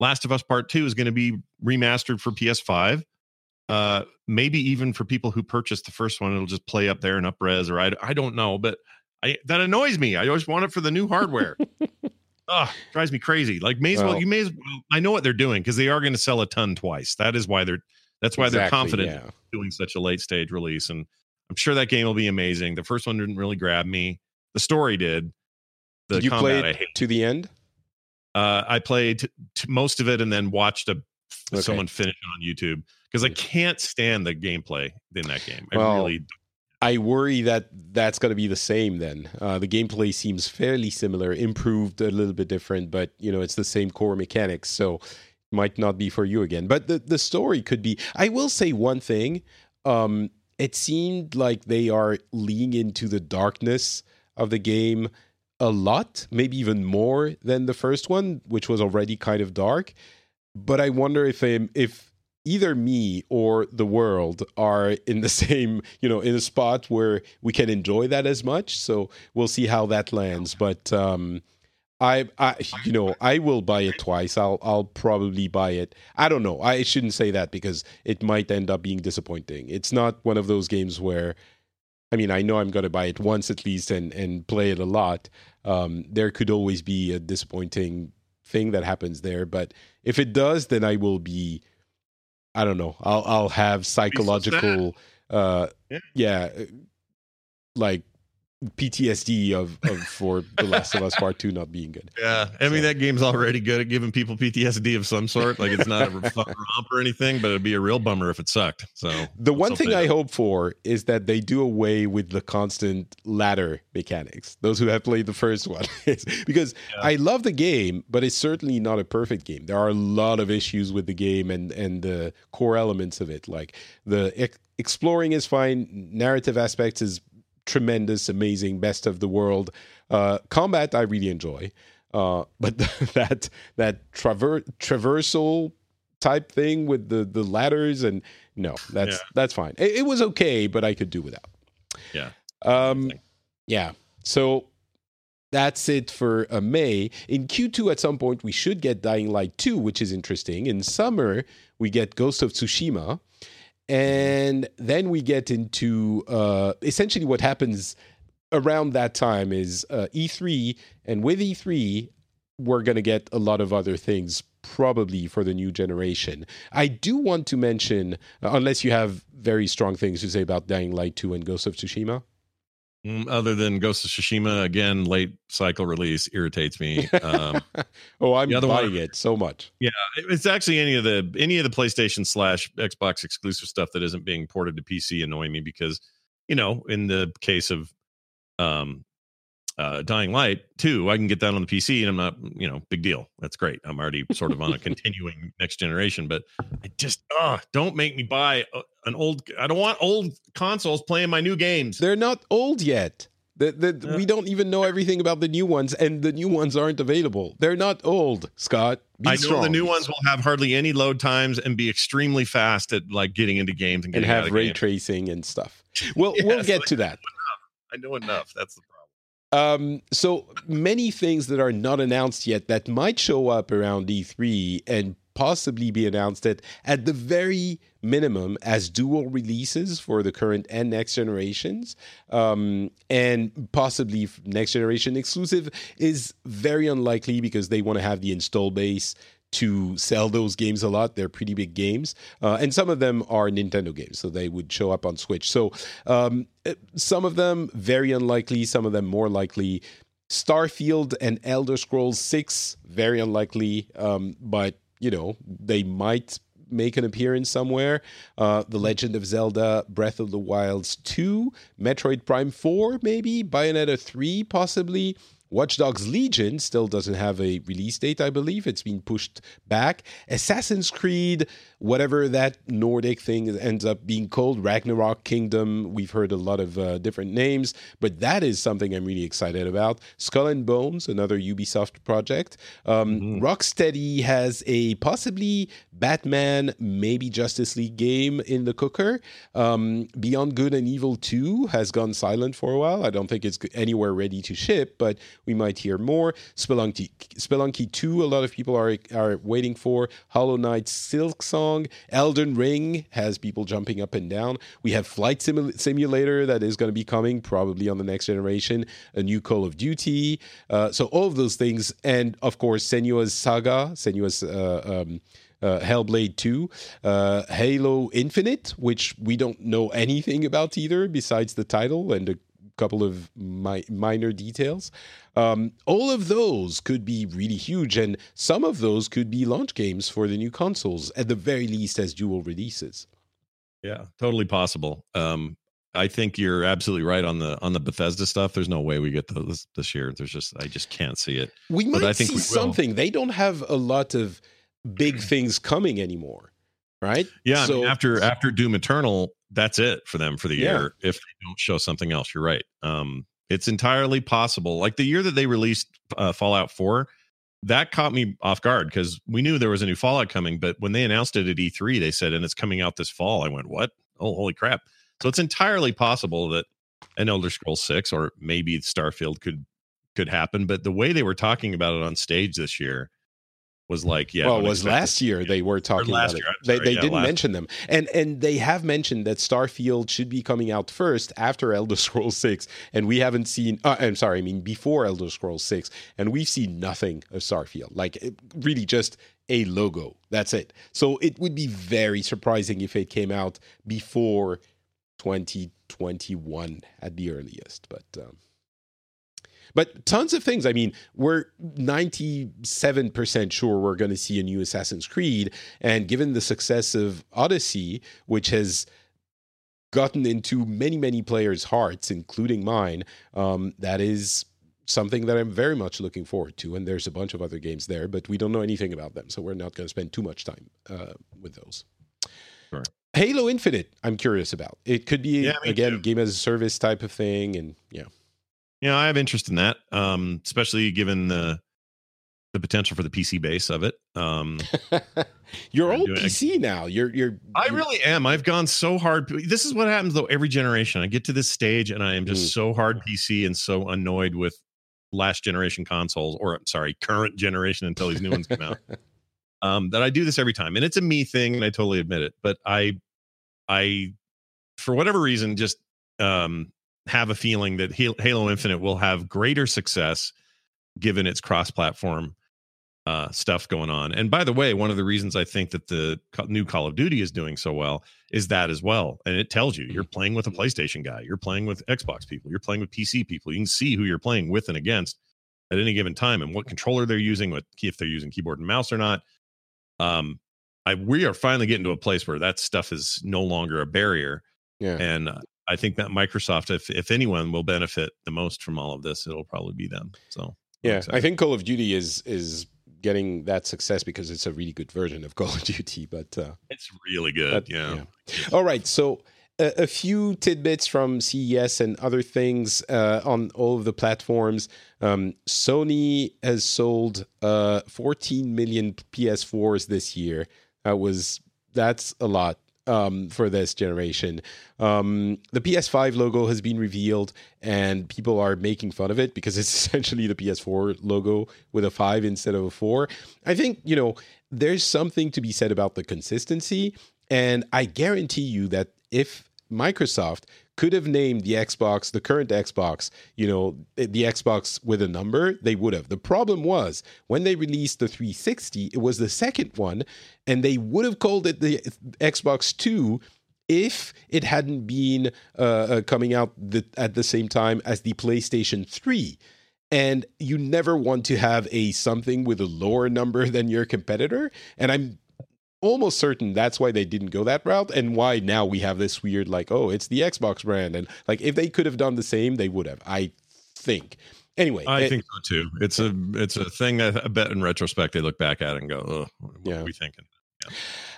Last of Us Part 2 is going to be remastered for PS5. Uh, maybe even for people who purchased the first one, it'll just play up there in upres, or I, I don't know. But I, that annoys me. I always want it for the new hardware. Ugh, drives me crazy. Like, may as well, Well- you may as well. I know what they're doing because they are going to sell a ton twice. That is why they're. That's why they're confident yeah. doing such a late stage release, and I'm sure that game will be amazing. The first one didn't really grab me. The story did. The Did you combat play I it hate. to the end? Uh, I played t- t- most of it and then watched a Okay. someone finish on YouTube because I can't stand the gameplay in that game. I Well, really I worry that that's going to be the same then. Uh, the gameplay seems fairly similar, improved a little bit different, but you know it's the same core mechanics, so it might not be for you again. But the the story could be. I will say one thing. Um, it seemed like they are leaning into the darkness of the game a lot, maybe even more than the first one, which was already kind of dark. But I wonder if um, if either me or the world are in the same, you know, in a spot where we can enjoy that as much. So we'll see how that lands. But um, I, I, you know, I will buy it twice. I'll, I'll probably buy it. I don't know. I shouldn't say that because it might end up being disappointing. It's not one of those games where, I mean, I know I'm going to buy it once at least and and play it a lot. Um, there could always be a disappointing thing that happens there, but if it does, then I will be. I don't know. I'll I'll have psychological, uh, Yeah. uh, like PTSD of, of for The Last of Us Part Two not being good. Yeah, I mean So- that game's already good at giving people PTSD of some sort. Like it's not a fun romp or anything, but it'd be a real bummer if it sucked. So The one thing I hope for is that they do away with the constant ladder mechanics. Those who have played the first one, because Yeah. I love the game, but it's certainly not a perfect game. There are a lot of issues with the game and and the core elements of it. Like the ex- exploring is fine, narrative aspects is tremendous, amazing, best of the world. Uh, combat I really enjoy, uh, but that that traver- traversal type thing with the the ladders and no, that's Yeah. that's fine. It, it was okay, but I could do without. Yeah. Um. Yeah. So that's it for uh, May. In Q2, at some point, we should get Dying Light 2, which is interesting. In summer, we get Ghost of Tsushima. And then we get into uh, essentially what happens around that time is uh, E3. And with E3, we're going to get a lot of other things probably for the new generation. I do want to mention, uh, unless you have very strong things to say about Dying Light 2 and Ghost of Tsushima. Mm, other than Ghost of Tsushima, again, late cycle release irritates me. Um, oh, I'm buying one- it so much. Yeah, it's actually any of the any of the PlayStation slash Xbox exclusive stuff that isn't being ported to PC annoy me because you know in the case of um uh Dying Light 2, I can get that on the PC and I'm not you know big deal that's great I'm already sort of on a continuing next generation but I just uh don't make me buy a, an old I don't want old consoles playing my new games They're not old yet. The, the, Yeah. We don't even know everything about the new ones, and the new ones aren't available. They're not old, Scott. Be I know the new ones will have hardly any load times and be extremely fast at like getting into games and, and getting out have ray tracing and stuff. We'll we'll get like- to that. I know enough that's the problem Um, so many things that are not announced yet that might show up around E3 and possibly be announced at, at the very minimum as dual releases for the current and next generations, um, and possibly next generation exclusive is very unlikely because they want to have the install base to sell those games a lot. They're pretty big games, uh, and some of them are Nintendo games, so they would show up on Switch. So um, uh, some of them very unlikely, some of them more likely. Starfield and Elder Scrolls Six very unlikely, um, but you know they might make an appearance somewhere. Uh, the Legend of Zelda: Breath of the Wilds two, Metroid Prime four, maybe Bayonetta three, possibly. Watch Dogs Legion still doesn't have a release date, I believe. It's been pushed back. Assassin's Creed, whatever that Nordic thing ends up being called, Ragnarok Kingdom, we've heard a lot of uh, different names, but that is something I'm really excited about. Skull and Bones, another Ubisoft project. Um, mm-hmm. Rocksteady has a possibly Batman, maybe Justice League game in the cooker. Um, Beyond Good and Evil 2 has gone silent for a while. I don't think it's anywhere ready to ship, but we might hear more. Spelunky, Spelunky 2, a lot of people are, are waiting for. Hollow Knight Silksong. Elden Ring has people jumping up and down. We have Flight Simul- Simulator that is going to be coming probably on the next generation. A new Call of Duty. Uh, so all of those things. And of course, Senua's Saga, Senua's. Uh, um, uh, Hellblade 2, uh, Halo Infinite, which we don't know anything about either besides the title and a couple of mi- minor details. Um, all of those could be really huge, and some of those could be launch games for the new consoles, at the very least as dual releases. Yeah, totally possible. Um, I think you're absolutely right on the on the Bethesda stuff. There's no way we get those this year. There's just I just can't see it. We might I think see something. They don't have a lot of big things coming anymore, right? Yeah, so, I mean, after after Doom Eternal, that's it for them for the yeah. year. If they don't show something else, you're right. Um, it's entirely possible. Like the year that they released uh, Fallout 4, that caught me off guard because we knew there was a new Fallout coming, but when they announced it at E3, they said, and it's coming out this fall. I went, what? Oh, holy crap! So it's entirely possible that an Elder Scrolls Six or maybe Starfield could could happen. But the way they were talking about it on stage this year, was like yeah well it was last year they were talking about it. they, they yeah, didn't mention them. And and they have mentioned that starfield should be coming out first after elder scrolls 6 and we haven't seen uh, i'm sorry i mean before elder scrolls 6 and we've seen nothing of starfield. Like it, really just a logo. That's it. So it would be very surprising if it came out before 2021 at the earliest but um, but tons of things. I mean, we're 97% sure we're going to see a new Assassin's Creed. And given the success of Odyssey, which has gotten into many, many players' hearts, including mine, um, that is something that I'm very much looking forward to. And there's a bunch of other games there, but we don't know anything about them. So we're not going to spend too much time uh, with those. Sure. Halo Infinite, I'm curious about. It could be, yeah, again, too. game as a service type of thing. And yeah. Yeah, I have interest in that, um, especially given the the potential for the PC base of it. Um, you're old PC now. You're you're. I really am. I've gone so hard. This is what happens though. Every generation, I get to this stage, and I am just mm. so hard PC and so annoyed with last generation consoles, or sorry, current generation until these new ones come out. Um, that I do this every time, and it's a me thing, and I totally admit it. But I, I, for whatever reason, just um, have a feeling that Halo Infinite will have greater success given its cross-platform uh, stuff going on. And by the way, one of the reasons I think that the new Call of Duty is doing so well is that as well. And it tells you you're playing with a PlayStation guy, you're playing with Xbox people, you're playing with PC people. You can see who you're playing with and against at any given time and what controller they're using, what if they're using keyboard and mouse or not. Um, I we are finally getting to a place where that stuff is no longer a barrier. Yeah. And I think that Microsoft, if if anyone will benefit the most from all of this, it'll probably be them. So yeah, I think Call of Duty is is getting that success because it's a really good version of Call of Duty. But uh, it's really good. But, yeah. yeah. All right, so. A, a, few tidbits from CES and other things uh, on all of the platforms. Um, Sony has sold uh, 14 million PS4s this year. That was that's a lot um, for this generation. Um, the PS5 logo has been revealed, and people are making fun of it because it's essentially the PS4 logo with a five instead of a four. I think, you know, there's something to be said about the consistency. And I guarantee you that if Microsoft could have named the Xbox, the current Xbox, you know, the Xbox with a number, they would have. The problem was when they released the 360, it was the second one, and they would have called it the Xbox 2 if it hadn't been uh, uh, coming out the, at the same time as the PlayStation 3 and you never want to have a something with a lower number than your competitor and i'm almost certain that's why they didn't go that route and why now we have this weird like oh it's the Xbox brand and like if they could have done the same they would have I think Anyway, I it- think so too. It's a it's a thing. I, I bet in retrospect they look back at it and go, "Oh, what Yeah. are we thinking?"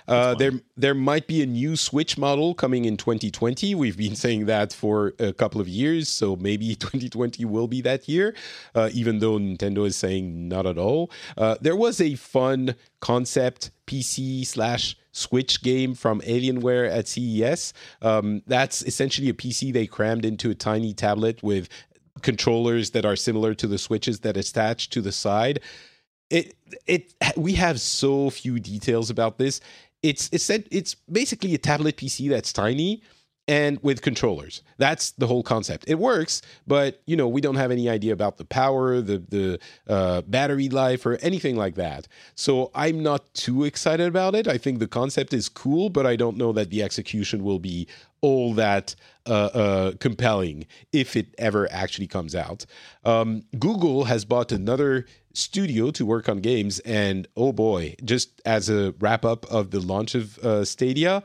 Uh, there, there might be a new Switch model coming in 2020. We've been saying that for a couple of years, so maybe 2020 will be that year. Uh, even though Nintendo is saying not at all. Uh, there was a fun concept PC slash Switch game from Alienware at CES. Um, that's essentially a PC they crammed into a tiny tablet with controllers that are similar to the switches that attach to the side it it we have so few details about this it's it's it's basically a tablet pc that's tiny and with controllers. That's the whole concept. It works but you know we don't have any idea about the power the the uh, battery life or anything like that. So i'm not too excited about it. I think the concept is cool but i don't know that the execution will be all that uh, uh, compelling if it ever actually comes out. Um, Google has bought another studio to work on games, and oh boy, just as a wrap up of the launch of uh, Stadia,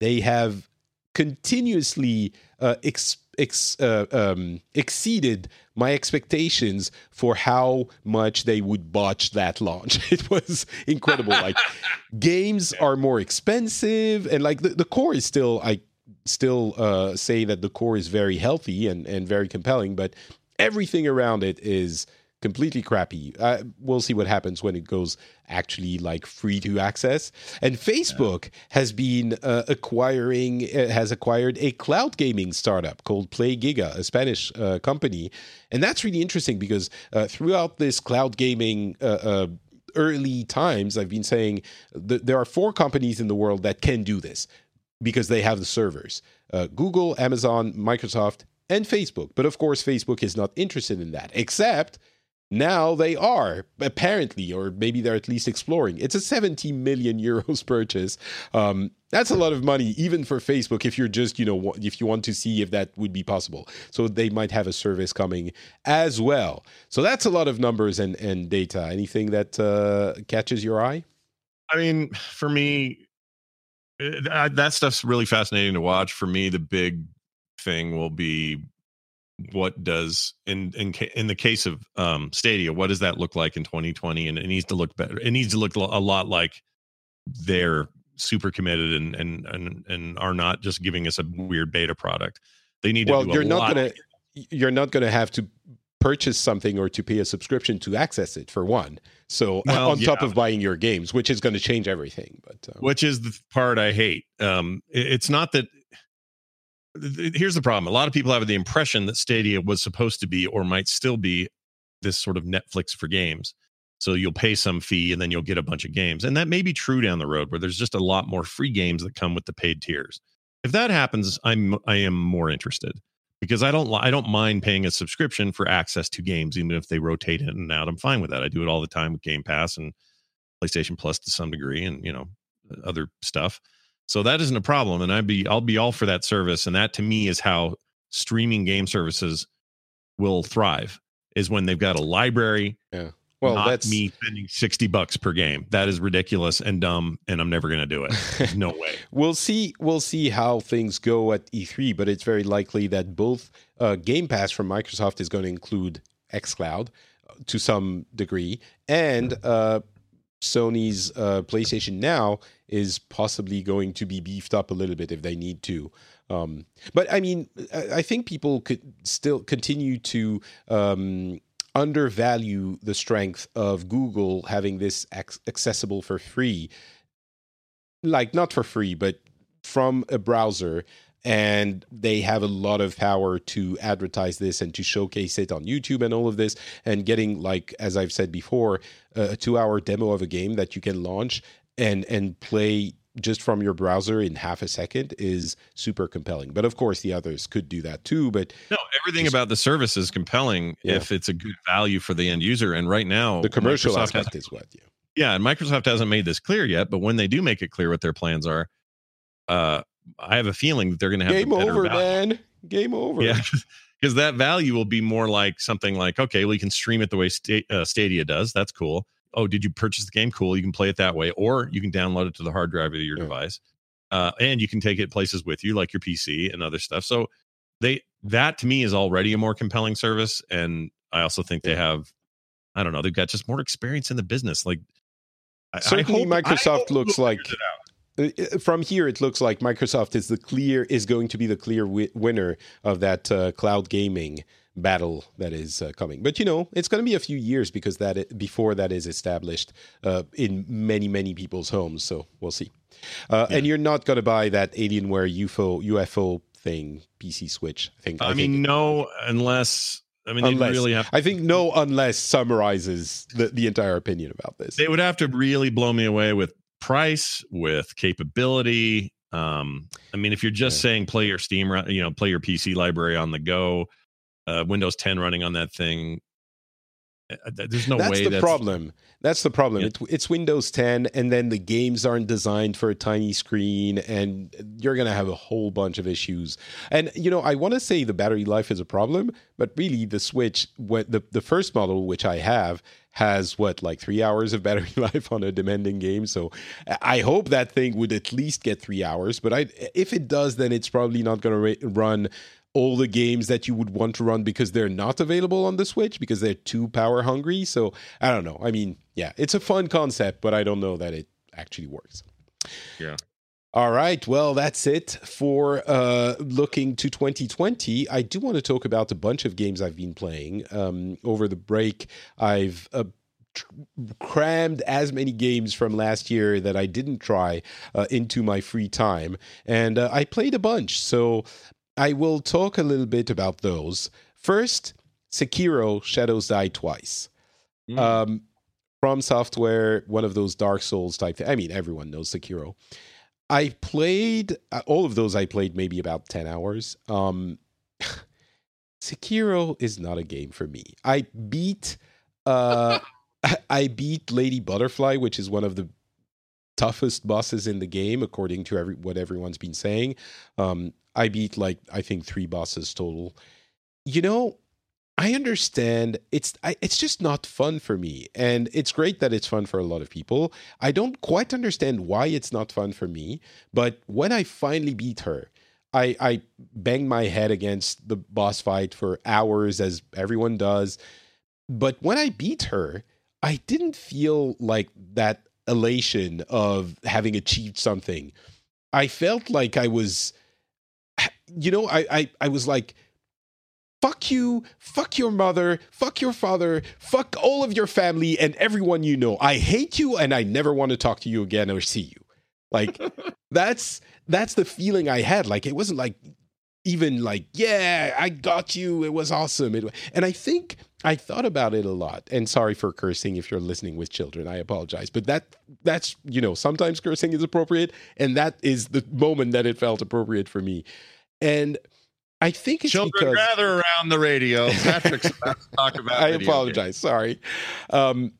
they have continuously uh, ex- ex- uh, um, exceeded my expectations for how much they would botch that launch. It was incredible. like games are more expensive, and like the, the core is still I still uh, say that the core is very healthy and, and very compelling, but everything around it is completely crappy. Uh, we'll see what happens when it goes actually like free to access. And Facebook has been uh, acquiring uh, has acquired a cloud gaming startup called PlayGiga, a Spanish uh, company, and that's really interesting because uh, throughout this cloud gaming. Uh, uh, Early times, I've been saying th- there are four companies in the world that can do this because they have the servers uh, Google, Amazon, Microsoft, and Facebook. But of course, Facebook is not interested in that, except now they are, apparently, or maybe they're at least exploring. It's a 70 million euros purchase. Um, that's a lot of money, even for Facebook, if you're just, you know, if you want to see if that would be possible. So they might have a service coming as well. So that's a lot of numbers and, and data. Anything that uh, catches your eye? I mean, for me, that, that stuff's really fascinating to watch. For me, the big thing will be what does in in in the case of um Stadia, what does that look like in 2020? And it needs to look better. It needs to look a lot like they're super committed and and and and are not just giving us a weird beta product. They need to well you're not gonna you're not gonna have to purchase something or to pay a subscription to access it for one so Well, on top of buying your games which is going to change everything but uh, which is the part I hate. Um, it- it's not that. Here's the problem: a lot of people have the impression that Stadia was supposed to be, or might still be, this sort of Netflix for games. So you'll pay some fee, and then you'll get a bunch of games, and that may be true down the road, where there's just a lot more free games that come with the paid tiers. If that happens, I'm I am more interested because I don't I don't mind paying a subscription for access to games, even if they rotate in and out. I'm fine with that. I do it all the time with Game Pass and PlayStation Plus to some degree, and you know other stuff. So that isn't a problem, and I'd be I'll be all for that service. And that to me is how streaming game services will thrive is when they've got a library. Yeah. Well not that's me spending sixty bucks per game. That is ridiculous and dumb, and I'm never going to do it. There's no way. we'll see we'll see how things go at E3 but it's very likely that both uh, Game Pass from Microsoft is going to include xCloud uh, to some degree and uh, Sony's uh, PlayStation Now is possibly going to be beefed up a little bit if they need to. Um, but I mean, I think people could still continue to um, undervalue the strength of Google having this ac- accessible for free. Like, not for free, but from a browser. And they have a lot of power to advertise this and to showcase it on YouTube and all of this. And getting, like, as I've said before, a two hour demo of a game that you can launch and, and play just from your browser in half a second is super compelling. But of course, the others could do that too. But No, everything Just- about the service is compelling Yeah. if it's a good value for the end user. And right now, the commercial Microsoft aspect is what, yeah. yeah, and Microsoft hasn't made this clear yet. But when they do make it clear what their plans are, uh, I have a feeling that they're going to have Game over, value. man. Game over. Yeah, because that value will be more like something like, okay, well, you can stream it the way uh, Stadia does. That's cool. Oh, did you purchase the game? Cool. You can play it that way, or you can download it to the hard drive of your Yeah. device, uh, and you can take it places with you, like your PC and other stuff. So they that to me is already a more compelling service, and I also think they have, I don't know, they've got just more experience in the business. Like, certainly, I hope, Microsoft looks like. Uh, uh, from here, it looks like Microsoft is the clear is going to be the clear wi- winner of that uh, cloud gaming battle that is uh, coming. But you know, it's going to be a few years because that it, before that is established uh, in many many people's homes. So we'll see. Uh, yeah. And you're not going to buy that Alienware UFO UFO thing PC Switch. I think. I, I mean, think. no, unless I mean, unless, really have. I think no, unless summarizes the, the entire opinion about this. They would have to really blow me away with price, with capability. Um, I mean, if you're just yeah. saying play your Steam, you know, play your PC library on the go, uh, Windows 10 running on that thing, uh, there's no that's way. The that's the problem. That's the problem. Yeah. It, it's Windows 10, and then the games aren't designed for a tiny screen, and you're going to have a whole bunch of issues. And you know, I want to say the battery life is a problem, but really, the Switch, the the first model which I have, has what like three hours of battery life on a demanding game. So I hope that thing would at least get three hours. But I, if it does, then it's probably not going to run all the games that you would want to run because they're not available on the Switch because they're too power hungry. So I don't know. I mean, yeah, it's a fun concept, but I don't know that it actually works. Yeah. All right. Well, that's it for uh, looking to 2020. I do want to talk about a bunch of games I've been playing um, over the break. I've uh, tr- crammed as many games from last year that I didn't try uh, into my free time, and uh, I played a bunch. So I will talk a little bit about those. First, Sekiro Shadows Die Twice. Mm. Um, from software, one of those Dark Souls type. Th- I mean, everyone knows Sekiro. I played uh, all of those. I played maybe about ten hours. Um, Sekiro is not a game for me. I beat, uh, I beat Lady Butterfly, which is one of the toughest bosses in the game, according to every what everyone's been saying. Um, I beat like I think three bosses total. You know, I understand it's I, it's just not fun for me, and it's great that it's fun for a lot of people. I don't quite understand why it's not fun for me, but when I finally beat her, I I banged my head against the boss fight for hours, as everyone does. But when I beat her, I didn't feel like that elation of having achieved something. I felt like I was, you know, I I, I was like fuck you, fuck your mother, fuck your father, fuck all of your family and everyone you know. I hate you and I never want to talk to you again or see you. Like that's that's the feeling I had. Like it wasn't like even like, yeah, I got you. It was awesome. It, and I think I thought about it a lot. And sorry for cursing if you're listening with children. I apologize. But that that's, you know, sometimes cursing is appropriate and that is the moment that it felt appropriate for me. And I think it's children because, gather around the radio. Patrick's about to talk about. I apologize. Games. Sorry, um,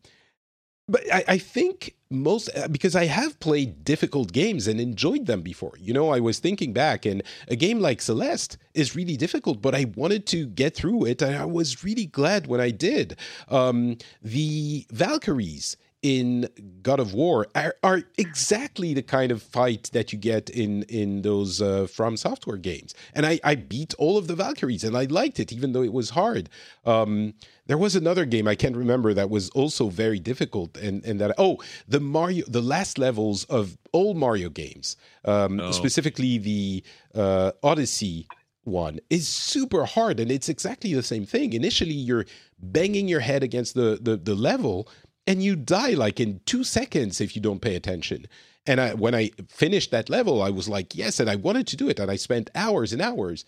but I, I, think most uh, because I have played difficult games and enjoyed them before. You know, I was thinking back, and a game like Celeste is really difficult, but I wanted to get through it, and I was really glad when I did. Um, the Valkyries in God of War are, are, exactly the kind of fight that you get in in those uh, From Software games. And I, I beat all of the Valkyries, and I liked it, even though it was hard. Um, there was another game I can't remember that was also very difficult, and and that oh the Mario the last levels of all Mario games, um, oh. specifically the uh, Odyssey one is super hard and it's exactly the same thing initially you're banging your head against the, the the level and you die like in two seconds if you don't pay attention. And I, when I finished that level, I was like, yes, and I wanted to do it. And I spent hours and hours.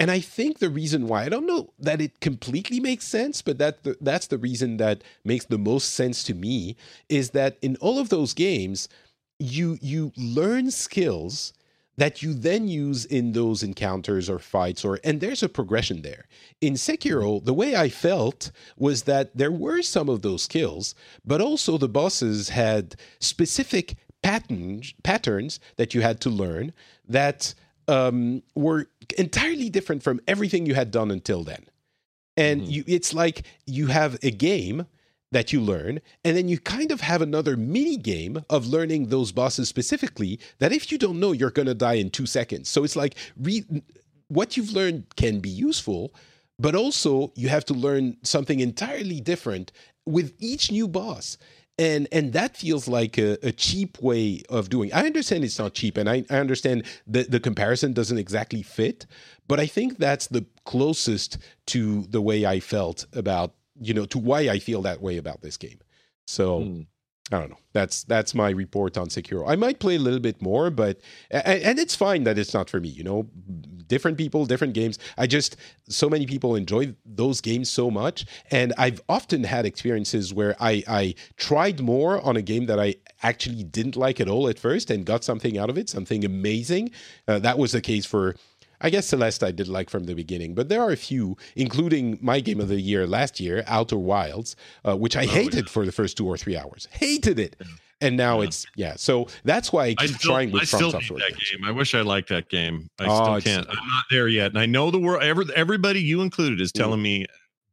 And I think the reason why, I don't know that it completely makes sense, but that the, that's the reason that makes the most sense to me is that in all of those games, you you learn skills that you then use in those encounters or fights or and there's a progression there in sekiro the way i felt was that there were some of those skills but also the bosses had specific patterns patterns that you had to learn that um, were entirely different from everything you had done until then and mm-hmm. you, it's like you have a game that you learn, and then you kind of have another mini game of learning those bosses specifically. That if you don't know, you're going to die in two seconds. So it's like re- what you've learned can be useful, but also you have to learn something entirely different with each new boss and and that feels like a, a, cheap way of doing i understand it's not cheap and i, I understand that the comparison doesn't exactly fit but i think that's the closest to the way i felt about you know to why i feel that way about this game so mm. I don't know. That's that's my report on Sekiro. I might play a little bit more, but and, and, it's fine that it's not for me. You know, different people, different games. I just so many people enjoy those games so much, and I've often had experiences where I I tried more on a game that I actually didn't like at all at first and got something out of it, something amazing. Uh, that was the case for I guess Celeste I did like from the beginning, but there are a few, including my game of the year last year, Outer Wilds, uh, which I oh, hated yeah. for the first two or three hours. Hated it. And now yeah. it's yeah, so that's why I keep I still, trying with I still From Software. That game. I wish I liked that game. I oh, still can't. I'm not there yet, and I know the world. Every, everybody, you included, is telling me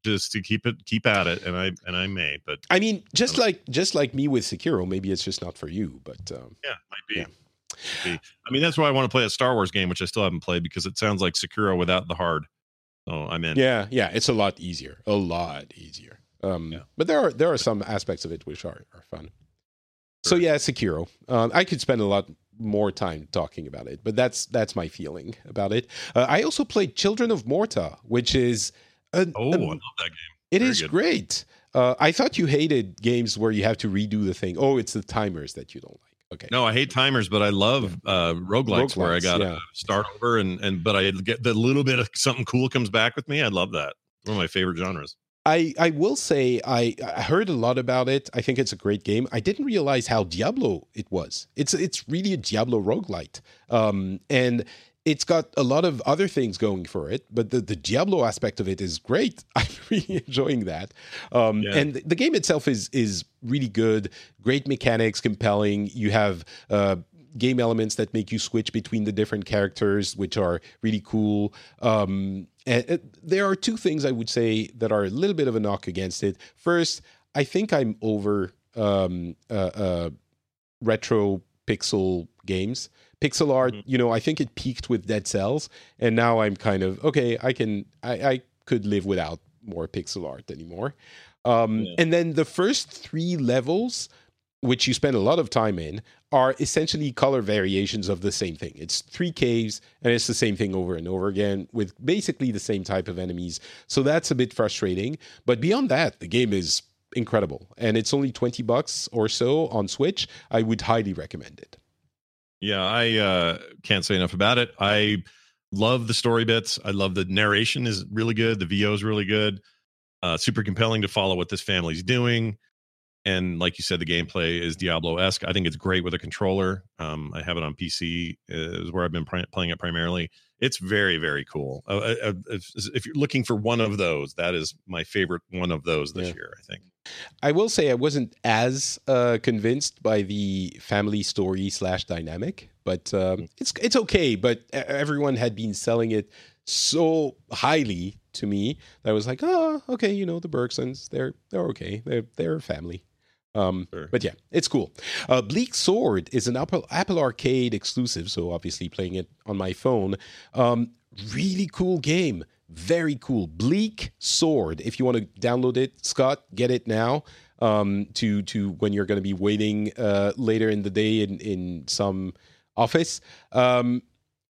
just to keep it keep at it and i and i may but i mean just like just like me with sekiro maybe it's just not for you but um, yeah might be yeah. I mean, that's why I want to play a Star Wars game, which I still haven't played because it sounds like Sekiro without the hard. So I'm in. Yeah, yeah, it's a lot easier, a lot easier. Um, yeah. But there are there are some aspects of it which are are fun. So yeah, Sekiro. Um, I could spend a lot more time talking about it, but that's that's my feeling about it. Uh, I also played Children of Morta, which is a, oh, a, I love that game. It Very is good. great. Uh, I thought you hated games where you have to redo the thing. Oh, it's the timers that you don't like. Okay. No, I hate timers, but I love uh, roguelikes, roguelikes where I got to yeah. start over and and but I get the little bit of something cool comes back with me. I love that. One of my favorite genres. I, I will say I, I heard a lot about it. I think it's a great game. I didn't realize how Diablo it was. It's it's really a Diablo roguelite. Um, and it's got a lot of other things going for it, but the, the Diablo aspect of it is great. I'm really enjoying that. Um, yeah. And the game itself is is really good. Great mechanics, compelling. You have uh, game elements that make you switch between the different characters, which are really cool. Um, and uh, there are two things I would say that are a little bit of a knock against it. First, I think I'm over um, uh, uh, retro pixel games pixel art mm-hmm. you know i think it peaked with dead cells and now i'm kind of okay i can i, I could live without more pixel art anymore. Um, yeah. and then the first three levels which you spend a lot of time in are essentially color variations of the same thing. It's three caves and it's the same thing over and over again with basically the same type of enemies. So that's a bit frustrating. But beyond that the game is incredible and it's only 20 bucks or so on switch. I would highly recommend it yeah, I uh, can't say enough about it. I love the story bits. I love the narration is really good. The VO is really good. Uh, super compelling to follow what this family's doing. And like you said, the gameplay is Diablo esque. I think it's great with a controller. Um, I have it on PC, is where I've been pr- playing it primarily. It's very, very cool. Uh, uh, uh, if, if, you're looking for one of those, that is my favorite one of those this yeah. year, I think. I will say I wasn't as uh, convinced by the family story slash dynamic, but um, mm. it's it's okay. But everyone had been selling it so highly to me that I was like, oh, okay, you know, the Bergsons, they're they're okay, they're they're a family. Um, sure. But yeah, it's cool. Uh, Bleak Sword is an Apple, Apple Arcade exclusive, so obviously playing it on my phone. Um, really cool game. Very cool. Bleak Sword. If you want to download it, Scott, get it now. Um, to to when you're going to be waiting uh, later in the day in in some office. Um,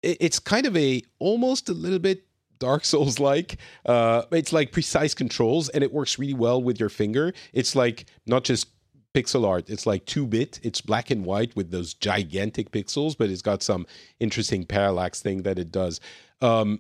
it, it's kind of a almost a little bit Dark Souls like. Uh, it's like precise controls, and it works really well with your finger. It's like not just pixel art. It's like two bit. It's black and white with those gigantic pixels, but it's got some interesting parallax thing that it does. Um,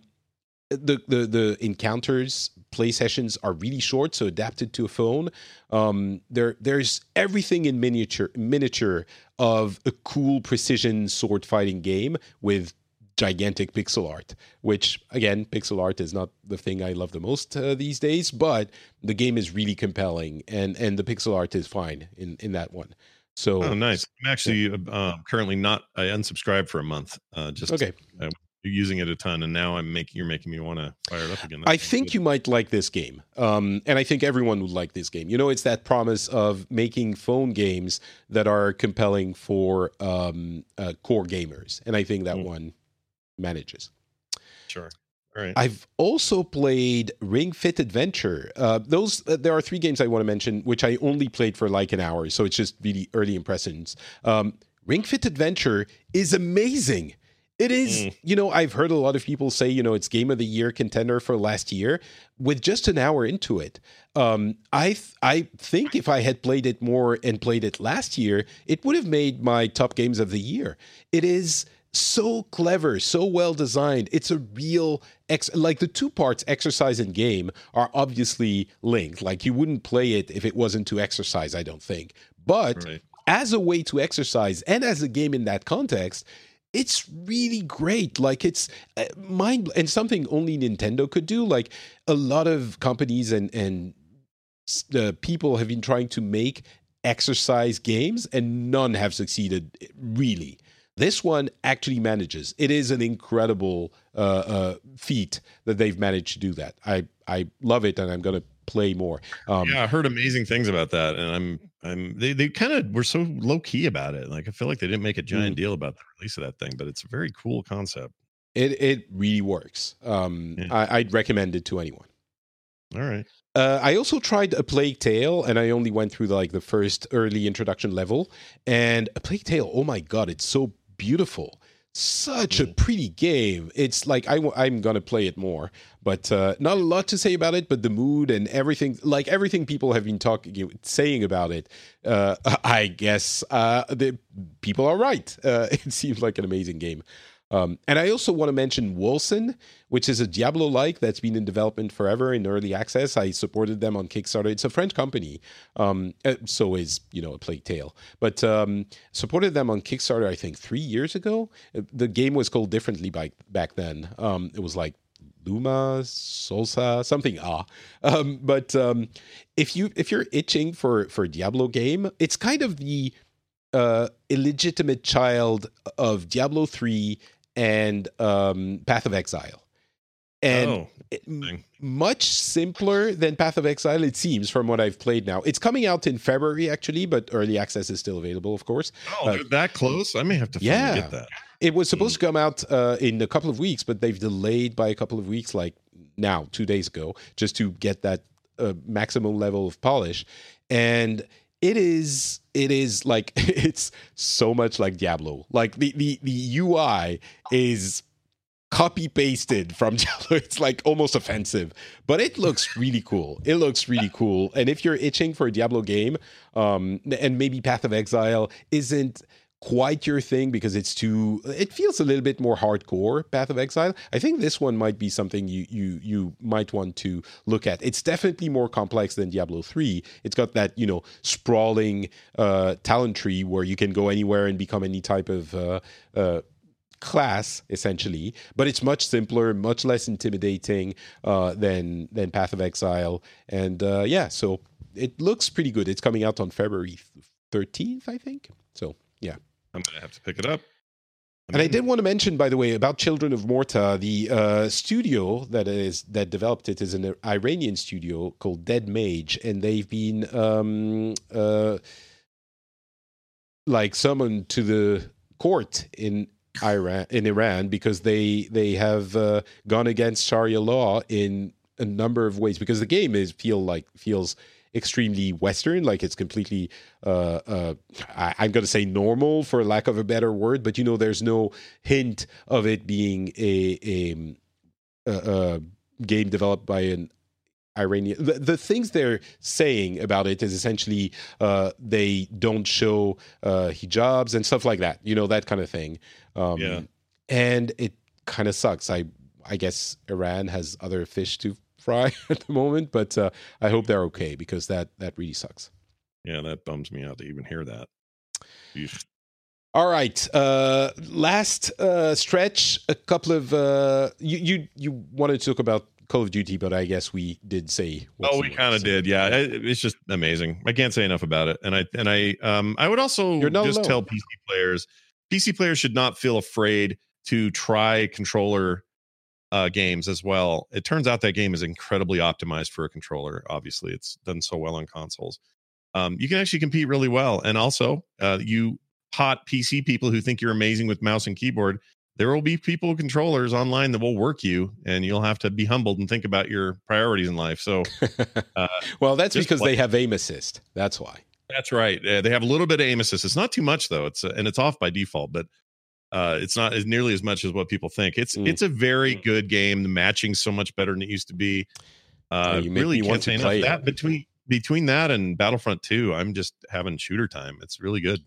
the, the the encounters play sessions are really short, so adapted to a phone. Um, there there's everything in miniature miniature of a cool precision sword fighting game with gigantic pixel art, which again, pixel art is not the thing I love the most uh, these days, but the game is really compelling and and the pixel art is fine in in that one. So oh, nice. I'm actually yeah. uh, currently not. I unsubscribed for a month. Uh, just okay. Uh, using it a ton, and now I'm making you're making me want to fire it up again. That I think good. you might like this game, um, and I think everyone would like this game. You know, it's that promise of making phone games that are compelling for um, uh, core gamers, and I think that mm. one manages. Sure. All right. I've also played Ring Fit Adventure. Uh, those uh, there are three games I want to mention, which I only played for like an hour, so it's just really early impressions. Um, Ring Fit Adventure is amazing. It is, Mm. you know, I've heard a lot of people say, you know, it's game of the year contender for last year. With just an hour into it, um, I th- I think if I had played it more and played it last year, it would have made my top games of the year. It is so clever, so well designed. It's a real ex like the two parts exercise and game are obviously linked. Like you wouldn't play it if it wasn't to exercise, I don't think. But Right. as a way to exercise and as a game in that context, it's really great. Like it's uh, mind and something only Nintendo could do. Like a lot of companies and and uh, people have been trying to make exercise games, and none have succeeded. Really, this one actually manages. It is an incredible uh, uh, feat that they've managed to do that. I I love it, and I'm going to play more. Um, yeah, I heard amazing things about that, and I'm I'm they they kind of were so low key about it. Like I feel like they didn't make a Mm. giant deal about the release of that thing, but it's a very cool concept. It it really works. Um, Yeah. I, I'd recommend it to anyone. All right. Uh, I also tried a Plague Tale, and I only went through the, like the first early introduction level. And a Plague Tale, oh my god, it's so beautiful, such a pretty game. It's like I w- I'm gonna play it more, but uh, not a lot to say about it. But the mood and everything, like everything people have been talking, saying about it, uh, I guess uh, the people are right. Uh, it seems like an amazing game. Um, and I also want to mention Wolcen, which is a Diablo like that's been in development forever in early access. I supported them on Kickstarter. It's a French company. Um, uh, so is, you know, a Plague Tale. But um, supported them on Kickstarter, I think, three years ago. The game was called differently by, back then. Um, it was like Luma, Solsa, something ah. Um, but um, if you if you're itching for for a Diablo game, it's kind of the uh, illegitimate child of Diablo 3 and um, Path of Exile. And oh, it- much simpler than Path of Exile, it seems, from what I've played now. It's coming out in February, actually, but early access is still available, of course. oh, uh, that close. I may have to yeah. get that. It was supposed to come out uh, in a couple of weeks, but they've delayed by a couple of weeks, like now, two days ago, just to get that uh, maximum level of polish. And it is, it is like it's so much like Diablo. Like the the the UI is copy pasted from Diablo. It's like almost offensive, but it looks really cool. It looks really cool. And if you're itching for a Diablo game, um, and maybe Path of Exile isn't quite your thing because it's too it feels a little bit more hardcore path of exile. I think this one might be something you you you might want to look at. It's definitely more complex than diablo 3 it's got that you know sprawling uh talent tree where you can go anywhere and become any type of uh, uh class essentially. But it's much simpler much less intimidating uh than than path of exile. And uh yeah so it looks pretty good. It's coming out on february 13th i think. So yeah I'm gonna have to pick it up. and I did want to mention, by the way, about Children of Morta. The uh, studio that is that developed it is an Iranian studio called Dead Mage, and they've been um, uh, like summoned to the court in Iran in Iran because they they have uh, gone against Sharia law in a number of ways. Because the game is feel like feels extremely Western, like it's completely, uh, uh, I, I'm going to say normal for lack of a better word, but you know, there's no hint of it being a, a, a, a game developed by an Iranian. The, the things they're saying about it is essentially uh, they don't show uh, hijabs and stuff like that, you know, that kind of thing. Um, Yeah. And it kind of sucks. I, I guess Iran has other fish to fry at the moment, but uh, I hope they're okay because that that really sucks. Yeah, that bums me out to even hear that. Yeesh. All right, uh, last uh, stretch. A couple of uh, you you you wanted to talk about Call of Duty, but I guess we did say. Oh, we kind of did. Yeah, It- it's just amazing. I can't say enough about it. And I and I um I would also just alone. tell PC players, PC players should not feel afraid to try controller uh, games as well. It turns out that game is incredibly optimized for a controller. Obviously, it's done so well on consoles. Um, you can actually compete really well, and also uh, you hot PC people who think you're amazing with mouse and keyboard. there will be people controllers online that will work you, and you'll have to be humbled and think about your priorities in life. So, uh, well, that's because play. they have aim assist. That's why. That's right. Uh, they have a little bit of aim assist. It's not too much though. It's uh, and it's off by default, but uh, it's not as nearly as much as what people think. It's mm. it's a very mm. good game. The matching's so much better than it used to be. Uh, oh, you really want to play that between between that and Battlefront 2, I'm just having shooter time. It's really good.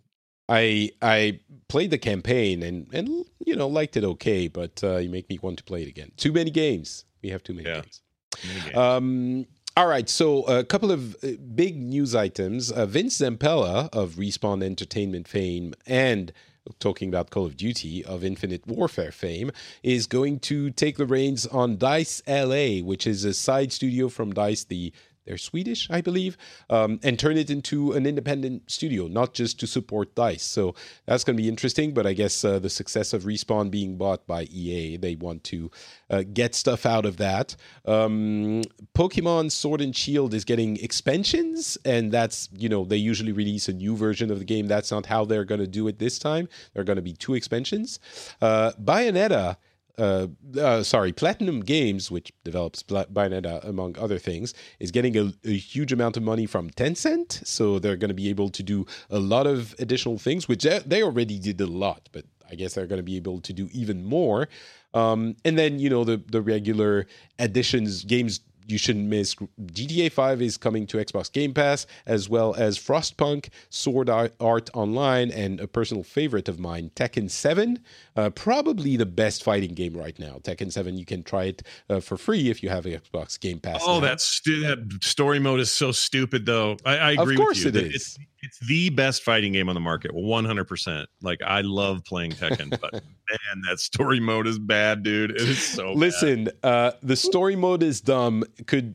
I I played the campaign and and you know liked it okay, but uh, you make me want to play it again. Too many games. We have too many yeah. games. Many games. Um, all right, so a couple of uh, big news items. Uh, Vince Zampella of Respawn Entertainment fame and talking about Call of Duty of Infinite Warfare fame, is going to take the reins on Dice LA, which is a side studio from Dice, the they're Swedish, I believe, um, and turn it into an independent studio, not just to support Dice. So that's going to be interesting. But I guess uh, the success of Respawn being bought by EA, they want to uh, get stuff out of that. Um, Pokemon Sword and Shield is getting expansions, and that's, you know, they usually release a new version of the game. That's not how they're going to do it this time. There are going to be two expansions. Uh, Bayonetta uh, uh, sorry, Platinum Games, which develops Bayonetta among other things, is getting a, a, huge amount of money from Tencent. So they're going to be able to do a lot of additional things, which they already did a lot, but I guess they're going to be able to do even more. Um, and then you know the the regular additions, games you shouldn't miss. GTA 5 is coming to Xbox Game Pass, as well as Frostpunk, Sword Art Online, and a personal favorite of mine, Tekken 7. Uh, probably the best fighting game right now. Tekken 7, you can try it uh, for free if you have Xbox Game Pass. Oh, that, stu- that story mode is so stupid, though. I, I agree of course with you. it is. It's, it's the best fighting game on the market 100% like i love playing tekken but man that story mode is bad dude. It is so listen uh, the story mode is dumb could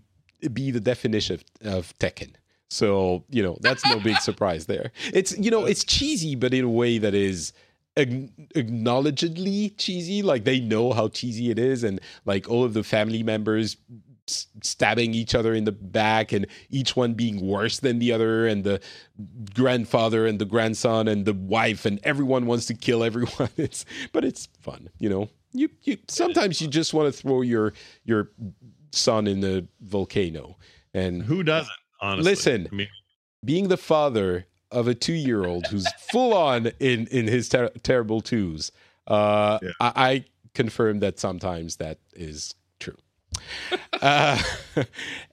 be the definition of, of tekken. So you know that's no big surprise there. It's you know it's cheesy but in a way that is acknowledgedly cheesy. Like they know how cheesy it is and like all of the family members stabbing each other in the back and each one being worse than the other and the grandfather and the grandson and the wife and everyone wants to kill everyone. It's but it's fun you know? You, you sometimes you just want to throw your your son in the volcano and who doesn't honestly? Listen I mean, being the father of a two-year-old who's full on in in his ter- terrible twos uh, yeah. I, I confirm that sometimes that is uh,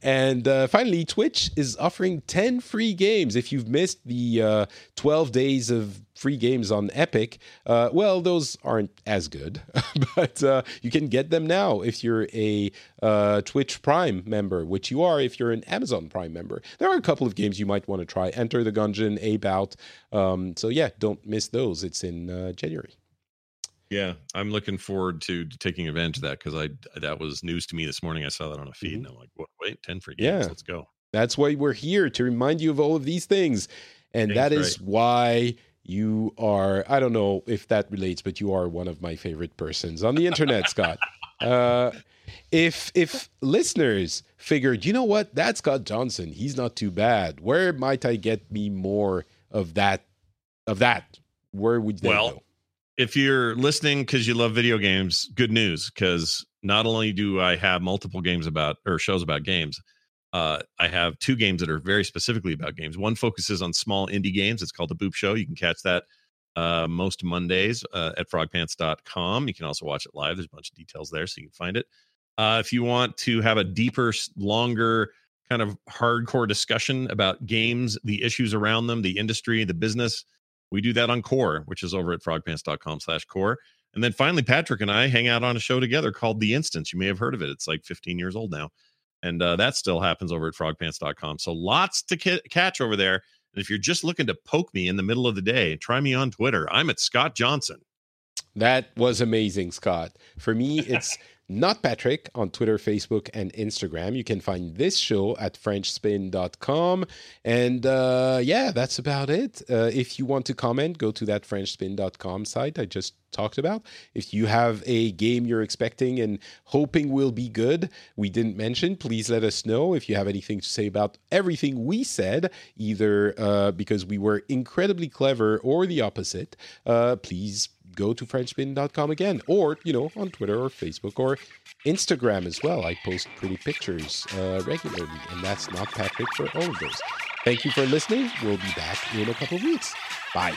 and uh, finally, Twitch is offering 10 free games. If you've missed the uh, 12 days of free games on Epic, uh, well, those aren't as good, but uh, you can get them now if you're a uh, Twitch Prime member, which you are if you're an Amazon Prime member. There are a couple of games you might want to try Enter the Gungeon, Ape Out. Um, so, yeah, don't miss those. It's in January. Yeah, I'm looking forward to, to taking advantage of that because I that was news to me this morning. I saw that on a feed, mm-hmm. and I'm like, what, wait, ten free games, yeah. let's go. That's why we're here to remind you of all of these things, and Thanks, that is right. why you are. I don't know if that relates, but you are one of my favorite persons on the internet, Scott. Uh, if if listeners figured, you know what, that's Scott Johnson. He's not too bad. Where might I get me more of that? Of that, where would they well, go? If you're listening because you love video games, good news because not only do I have multiple games about or shows about games, uh, I have two games that are very specifically about games. One focuses on small indie games. It's called The Boop Show. You can catch that uh, most Mondays uh, at frogpants.com. You can also watch it live. There's a bunch of details there so you can find it. Uh, if you want to have a deeper, longer, kind of hardcore discussion about games, the issues around them, the industry, the business, we do that on core which is over at frogpants.com slash core. And then finally patrick and i hang out on a show together called the instance. You may have heard of it. It's like 15 years old now. And uh, that still happens over at frogpants.com so lots to ca- catch over there. And if you're just looking to poke me in the middle of the day try me on twitter. I'm at scott johnson. That was amazing scott. For me it's not Patrick on Twitter, Facebook, and Instagram. You can find this show at FrenchSpin.com. And uh, yeah, that's about it. Uh, if you want to comment, go to that FrenchSpin.com site I just talked about. If you have a game you're expecting and hoping will be good, we didn't mention, please let us know if you have anything to say about everything we said, either uh, because we were incredibly clever or the opposite. Uh, please go to FrenchSpin.com again, or you know, on Twitter or Facebook or Instagram as well. I post pretty pictures uh, regularly, and that's not Patrick for all of those. Thank you for listening. We'll be back in a couple of weeks. Bye.